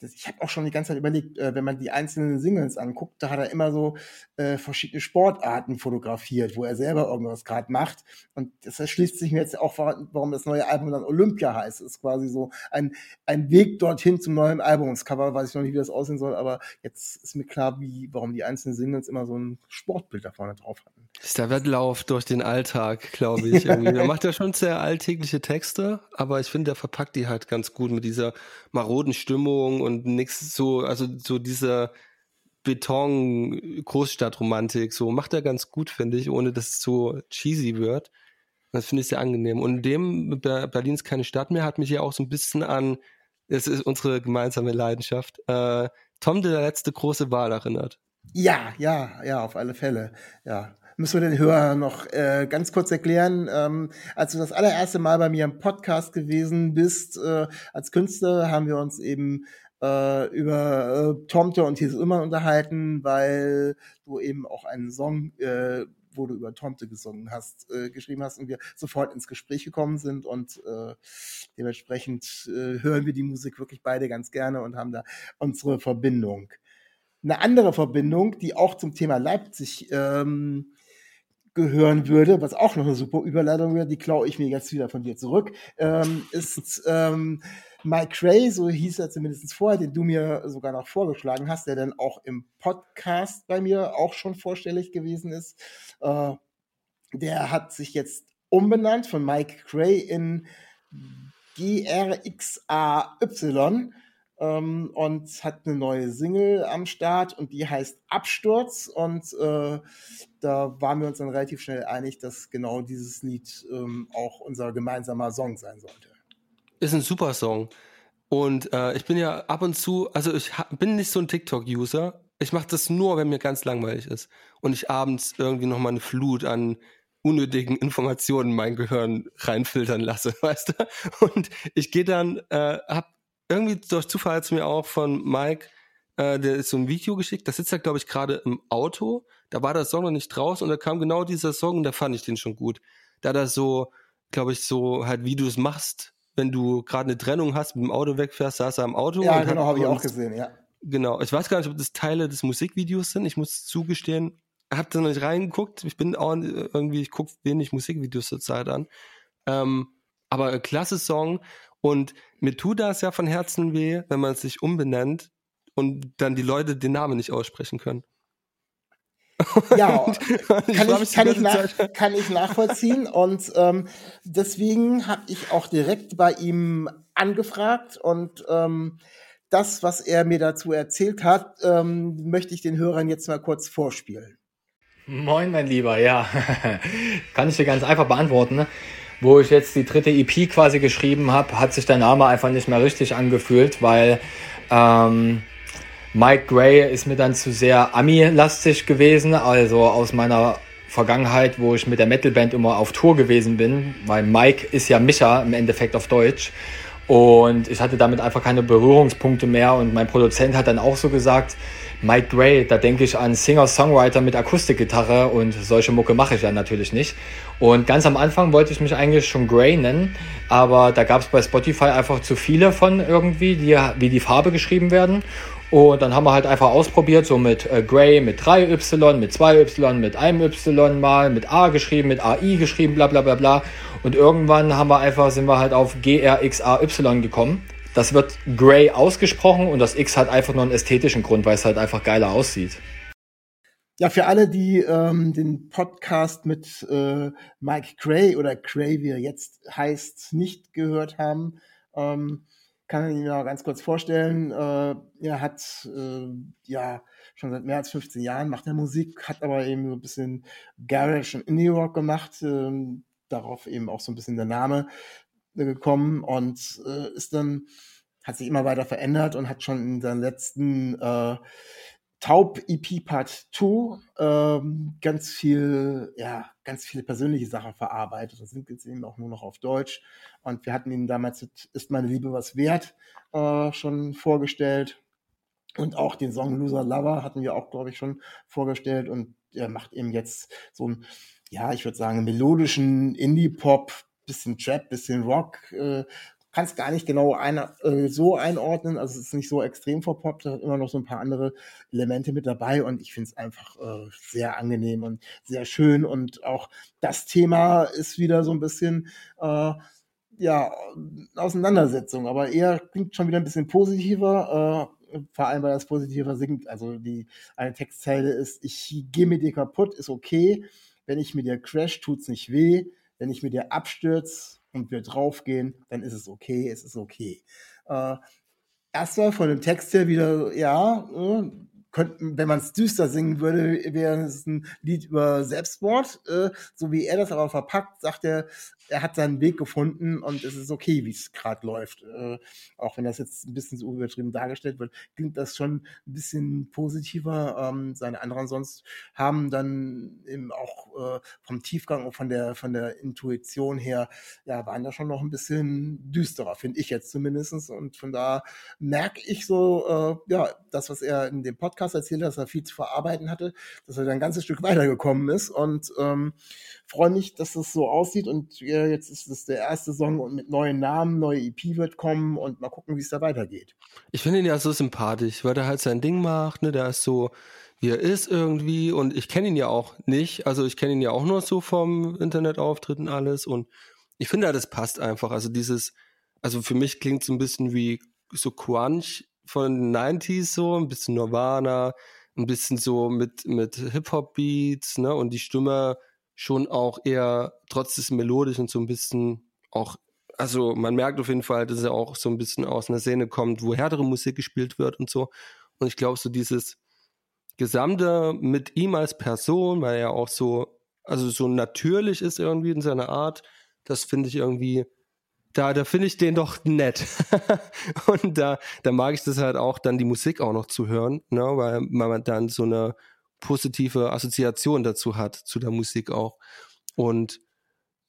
das, ich habe auch schon die ganze Zeit überlegt, äh, wenn man die einzelnen Singles anguckt, da hat er immer so äh, verschiedene Sportarten fotografiert, wo er selber irgendwas gerade macht. Und das erschließt sich mir jetzt auch, warum das neue Album dann Olympia heißt. Das ist quasi so ein, ein Weg dorthin zum neuen Albumscover. Weiß ich noch nicht, wie das aussehen soll, aber jetzt ist mir klar, wie, warum die einzelnen Singles immer so ein Sportbild da vorne drauf hatten. Das ist der Wettlauf durch den Alltag, glaube ich. Irgendwie. Der macht ja schon sehr alltägliche Texte, aber ich finde, der verpackt die halt ganz gut mit dieser maroden Stimmung und nix so, also so dieser Beton-Großstadtromantik, so macht er ganz gut, finde ich, ohne dass es so cheesy wird. Das finde ich sehr angenehm. Und dem Berlin ist keine Stadt mehr, hat mich ja auch so ein bisschen an, das ist unsere gemeinsame Leidenschaft, äh, Tom der letzte große Wahl erinnert. Ja, ja, ja, auf alle Fälle. Ja müssen wir den Hörern noch äh, ganz kurz erklären. Ähm, als du das allererste Mal bei mir im Podcast gewesen bist, äh, als Künstler, haben wir uns eben äh, über äh, Tomte und Thies Ullmann unterhalten, weil du eben auch einen Song, äh, wo du über Tomte gesungen hast, äh, geschrieben hast und wir sofort ins Gespräch gekommen sind und äh, dementsprechend äh, hören wir die Musik wirklich beide ganz gerne und haben da unsere Verbindung. Eine andere Verbindung, die auch zum Thema Leipzig ähm, gehören würde, was auch noch eine super Überleitung wäre, die klaue ich mir jetzt wieder von dir zurück, ähm, ist ähm, Mike Cray, so hieß er zumindest vorher, den du mir sogar noch vorgeschlagen hast, der dann auch im Podcast bei mir auch schon vorstellig gewesen ist. Äh, der hat sich jetzt umbenannt von Mike Cray in GRXAY ähm, und hat eine neue Single am Start und die heißt Absturz und äh, da waren wir uns dann relativ schnell einig, dass genau dieses Lied ähm, auch unser gemeinsamer Song sein sollte. Ist ein super Song und äh, ich bin ja ab und zu, also ich bin nicht so ein TikTok-User. Ich mache das nur, wenn mir ganz langweilig ist und ich abends irgendwie noch mal eine Flut an unnötigen Informationen in mein Gehirn reinfiltern lasse, weißt du? Und ich gehe dann, äh, hab irgendwie durch Zufall es mir auch von Mike, äh, der ist so ein Video geschickt, da sitzt er, glaube ich, gerade im Auto, da war der Song noch nicht draußen und da kam genau dieser Song und da fand ich den schon gut. Da er so, glaube ich, so halt, wie du es machst, wenn du gerade eine Trennung hast, mit dem Auto wegfährst, saß er im Auto. Ja, genau, habe ich auch gesehen, ja. Genau, ich weiß gar nicht, ob das Teile des Musikvideos sind, ich muss zugestehen, hab da noch nicht reingeguckt, ich bin auch irgendwie, ich gucke wenig Musikvideos zur Zeit an. Ähm, aber ein klasse Song und mir tut das ja von Herzen weh, wenn man sich umbenennt und dann die Leute den Namen nicht aussprechen können. Ja, kann, ich, kann, ich nach, kann ich nachvollziehen. Und ähm, deswegen habe ich auch direkt bei ihm angefragt und ähm, das, was er mir dazu erzählt hat, ähm, möchte ich den Hörern jetzt mal kurz vorspielen. Moin, mein Lieber, ja. kann ich dir ganz einfach beantworten wo ich jetzt die dritte EP quasi geschrieben habe, hat sich der Name einfach nicht mehr richtig angefühlt, weil ähm, Mike Gray ist mir dann zu sehr Ami-lastig gewesen, also aus meiner Vergangenheit, wo ich mit der Metalband immer auf Tour gewesen bin, weil Mike ist ja Micha im Endeffekt auf Deutsch. Und ich hatte damit einfach keine Berührungspunkte mehr und mein Produzent hat dann auch so gesagt, Mike Gray, da denke ich an Singer-Songwriter mit Akustikgitarre und solche Mucke mache ich ja natürlich nicht. Und ganz am Anfang wollte ich mich eigentlich schon Gray nennen, aber da gab es bei Spotify einfach zu viele von irgendwie, die, wie die Farbe geschrieben werden. Und dann haben wir halt einfach ausprobiert, so mit äh, Gray, mit 3Y, mit 2Y, mit einem Y mal, mit A geschrieben, mit AI geschrieben, bla bla bla bla. Und irgendwann haben wir einfach, sind wir halt auf GRXAY gekommen. Das wird Gray ausgesprochen und das X hat einfach nur einen ästhetischen Grund, weil es halt einfach geiler aussieht. Ja, für alle, die ähm, den Podcast mit äh, Mike Gray oder Gray, wie er jetzt heißt, nicht gehört haben, ähm, kann mir mal ganz kurz vorstellen. Äh, er hat äh, ja schon seit mehr als 15 Jahren macht er Musik, hat aber eben so ein bisschen Garage und Indie Rock gemacht. Äh, darauf eben auch so ein bisschen der Name gekommen und äh, ist dann, hat sich immer weiter verändert und hat schon in seinen letzten äh, Taub EP Part 2 ähm, ganz viel, ja, ganz viele persönliche Sachen verarbeitet. Das sind jetzt eben auch nur noch auf Deutsch. Und wir hatten ihn damals mit Ist meine Liebe was wert äh, schon vorgestellt. Und auch den Song Loser Lover hatten wir auch, glaube ich, schon vorgestellt. Und er macht eben jetzt so einen, ja, ich würde sagen, melodischen Indie-Pop, bisschen Trap, bisschen Rock, äh, kann es gar nicht genau eine, äh, so einordnen. Also es ist nicht so extrem verpoppt, hat immer noch so ein paar andere Elemente mit dabei und ich finde es einfach äh, sehr angenehm und sehr schön und auch das Thema ist wieder so ein bisschen äh, ja Auseinandersetzung, aber eher klingt schon wieder ein bisschen positiver. Äh, vor allem, weil das positiver singt. Also die eine Textzeile ist: Ich gehe mit dir kaputt, ist okay. Wenn ich mit dir crash, tut's nicht weh. Wenn ich mit dir abstürz und wir draufgehen, dann ist es okay, es ist okay. Äh, erstmal von dem Text her wieder, ja, äh, könnten, wenn man es düster singen würde, wäre es ein Lied über Selbstmord. Äh, so wie er das aber verpackt, sagt er, er hat seinen Weg gefunden und es ist okay, wie es gerade läuft. Äh, auch wenn das jetzt ein bisschen so übertrieben dargestellt wird, klingt das schon ein bisschen positiver. Ähm, seine anderen sonst haben dann eben auch äh, vom Tiefgang und von der von der Intuition her, ja, waren da schon noch ein bisschen düsterer, finde ich jetzt zumindestens Und von da merke ich so, äh, ja, das, was er in dem Podcast erzählt hat, dass er viel zu verarbeiten hatte, dass er dann ein ganzes Stück weitergekommen ist. Und ähm, freue mich, dass es so aussieht. Und äh, jetzt ist es der erste Song und mit neuen Namen, neue EP wird kommen und mal gucken, wie es da weitergeht. Ich finde ihn ja so sympathisch, weil der halt sein Ding macht, ne, der ist so, wie er ist irgendwie. Und ich kenne ihn ja auch nicht, also ich kenne ihn ja auch nur so vom Internetauftritten alles. Und ich finde, das passt einfach, also dieses, also für mich klingt es ein bisschen wie so Crunch von den 90s so, ein bisschen Nirvana, ein bisschen so mit, mit Hip-Hop-Beats, ne, und die Stimme schon auch eher trotz des Melodischen so ein bisschen auch, also man merkt auf jeden Fall, dass er auch so ein bisschen aus einer Szene kommt, wo härtere Musik gespielt wird und so. Und ich glaube, so dieses Gesamte mit ihm als Person, weil er auch so, also so natürlich ist irgendwie in seiner Art, das finde ich irgendwie, da, da finde ich den doch nett. und da, da mag ich das halt auch, dann die Musik auch noch zu hören, ne, weil man dann so eine positive Assoziation dazu hat, zu der Musik auch. Und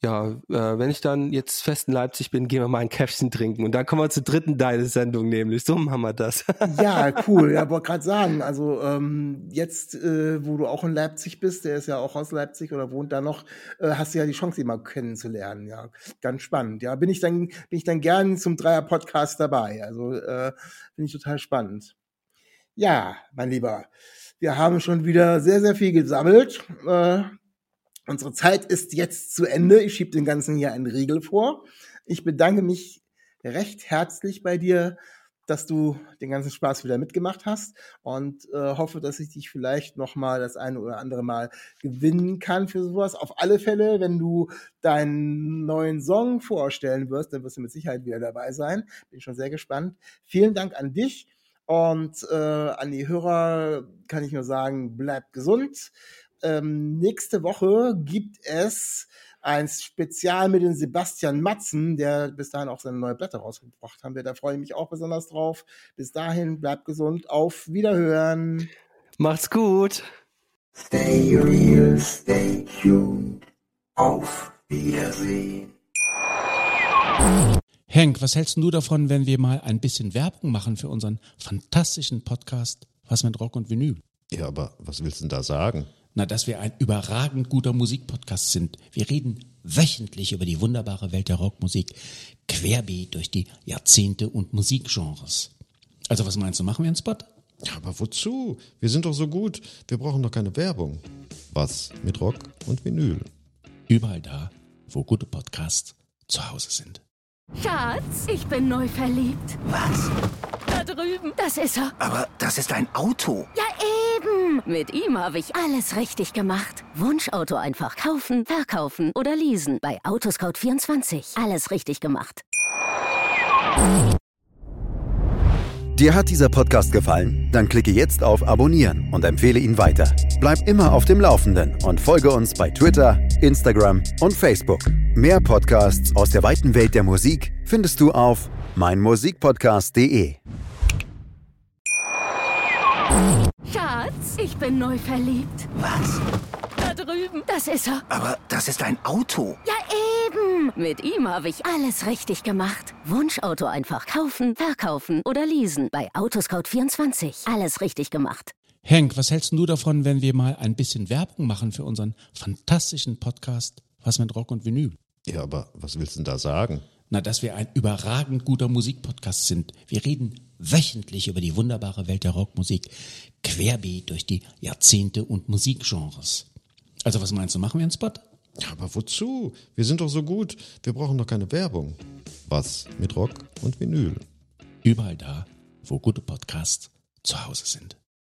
ja, äh, wenn ich dann jetzt fest in Leipzig bin, gehen wir mal ein Käffchen trinken. Und dann kommen wir zur dritten deine Sendung nämlich. So machen wir das. ja, cool. Ja, wollte gerade sagen, also ähm, jetzt, äh, wo du auch in Leipzig bist, der ist ja auch aus Leipzig oder wohnt da noch, äh, hast du ja die Chance, ihn mal kennenzulernen. Ja, ganz spannend. Ja, bin ich dann, bin ich dann gern zum Dreier-Podcast dabei. Also äh, finde ich total spannend. Ja, mein Lieber. Wir haben schon wieder sehr, sehr viel gesammelt. Äh, unsere Zeit ist jetzt zu Ende. Ich schiebe den ganzen hier einen Riegel vor. Ich bedanke mich recht herzlich bei dir, dass du den ganzen Spaß wieder mitgemacht hast und äh, hoffe, dass ich dich vielleicht noch mal das eine oder andere Mal gewinnen kann für sowas. Auf alle Fälle, wenn du deinen neuen Song vorstellen wirst, dann wirst du mit Sicherheit wieder dabei sein. Bin schon sehr gespannt. Vielen Dank an dich und äh, an die Hörer kann ich nur sagen, bleibt gesund. Ähm, nächste Woche gibt es ein Spezial mit dem Sebastian Matzen, der bis dahin auch seine neue Blätter rausgebracht haben. Da freue ich mich auch besonders drauf. Bis dahin, bleibt gesund. Auf Wiederhören. Macht's gut. Stay real, stay tuned. Auf Wiedersehen. Henk, was hältst du davon, wenn wir mal ein bisschen Werbung machen für unseren fantastischen Podcast Was mit Rock und Vinyl? Ja, aber was willst du denn da sagen? Na, dass wir ein überragend guter Musikpodcast sind. Wir reden wöchentlich über die wunderbare Welt der Rockmusik, querbeet durch die Jahrzehnte und Musikgenres. Also was meinst du, machen wir einen Spot? Ja, aber wozu? Wir sind doch so gut. Wir brauchen doch keine Werbung. Was mit Rock und Vinyl? Überall da, wo gute Podcasts zu Hause sind. Schatz, ich bin neu verliebt. Was? Da drüben. Das ist er. Aber das ist ein Auto. Ja, eben. Mit ihm habe ich alles richtig gemacht. Wunschauto einfach kaufen, verkaufen oder leasen. Bei Autoscout24. Alles richtig gemacht. Dir hat dieser Podcast gefallen? Dann klicke jetzt auf Abonnieren und empfehle ihn weiter. Bleib immer auf dem Laufenden und folge uns bei Twitter, Instagram und Facebook. Mehr Podcasts aus der weiten Welt der Musik findest du auf meinmusikpodcast.de. Schatz, ich bin neu verliebt. Was? Da drüben. Das ist er. Aber das ist ein Auto. Ja, eben. Mit ihm habe ich alles richtig gemacht. Wunschauto einfach kaufen, verkaufen oder leasen. Bei Autoscout24. Alles richtig gemacht. Henk, was hältst du davon, wenn wir mal ein bisschen Werbung machen für unseren fantastischen Podcast Was mit Rock und Vinyl? Ja, aber was willst du denn da sagen? Na, dass wir ein überragend guter Musikpodcast sind. Wir reden wöchentlich über die wunderbare Welt der Rockmusik, querbeet durch die Jahrzehnte und Musikgenres. Also was meinst du, machen wir einen Spot? Ja, aber wozu? Wir sind doch so gut. Wir brauchen doch keine Werbung. Was mit Rock und Vinyl? Überall da, wo gute Podcasts zu Hause sind.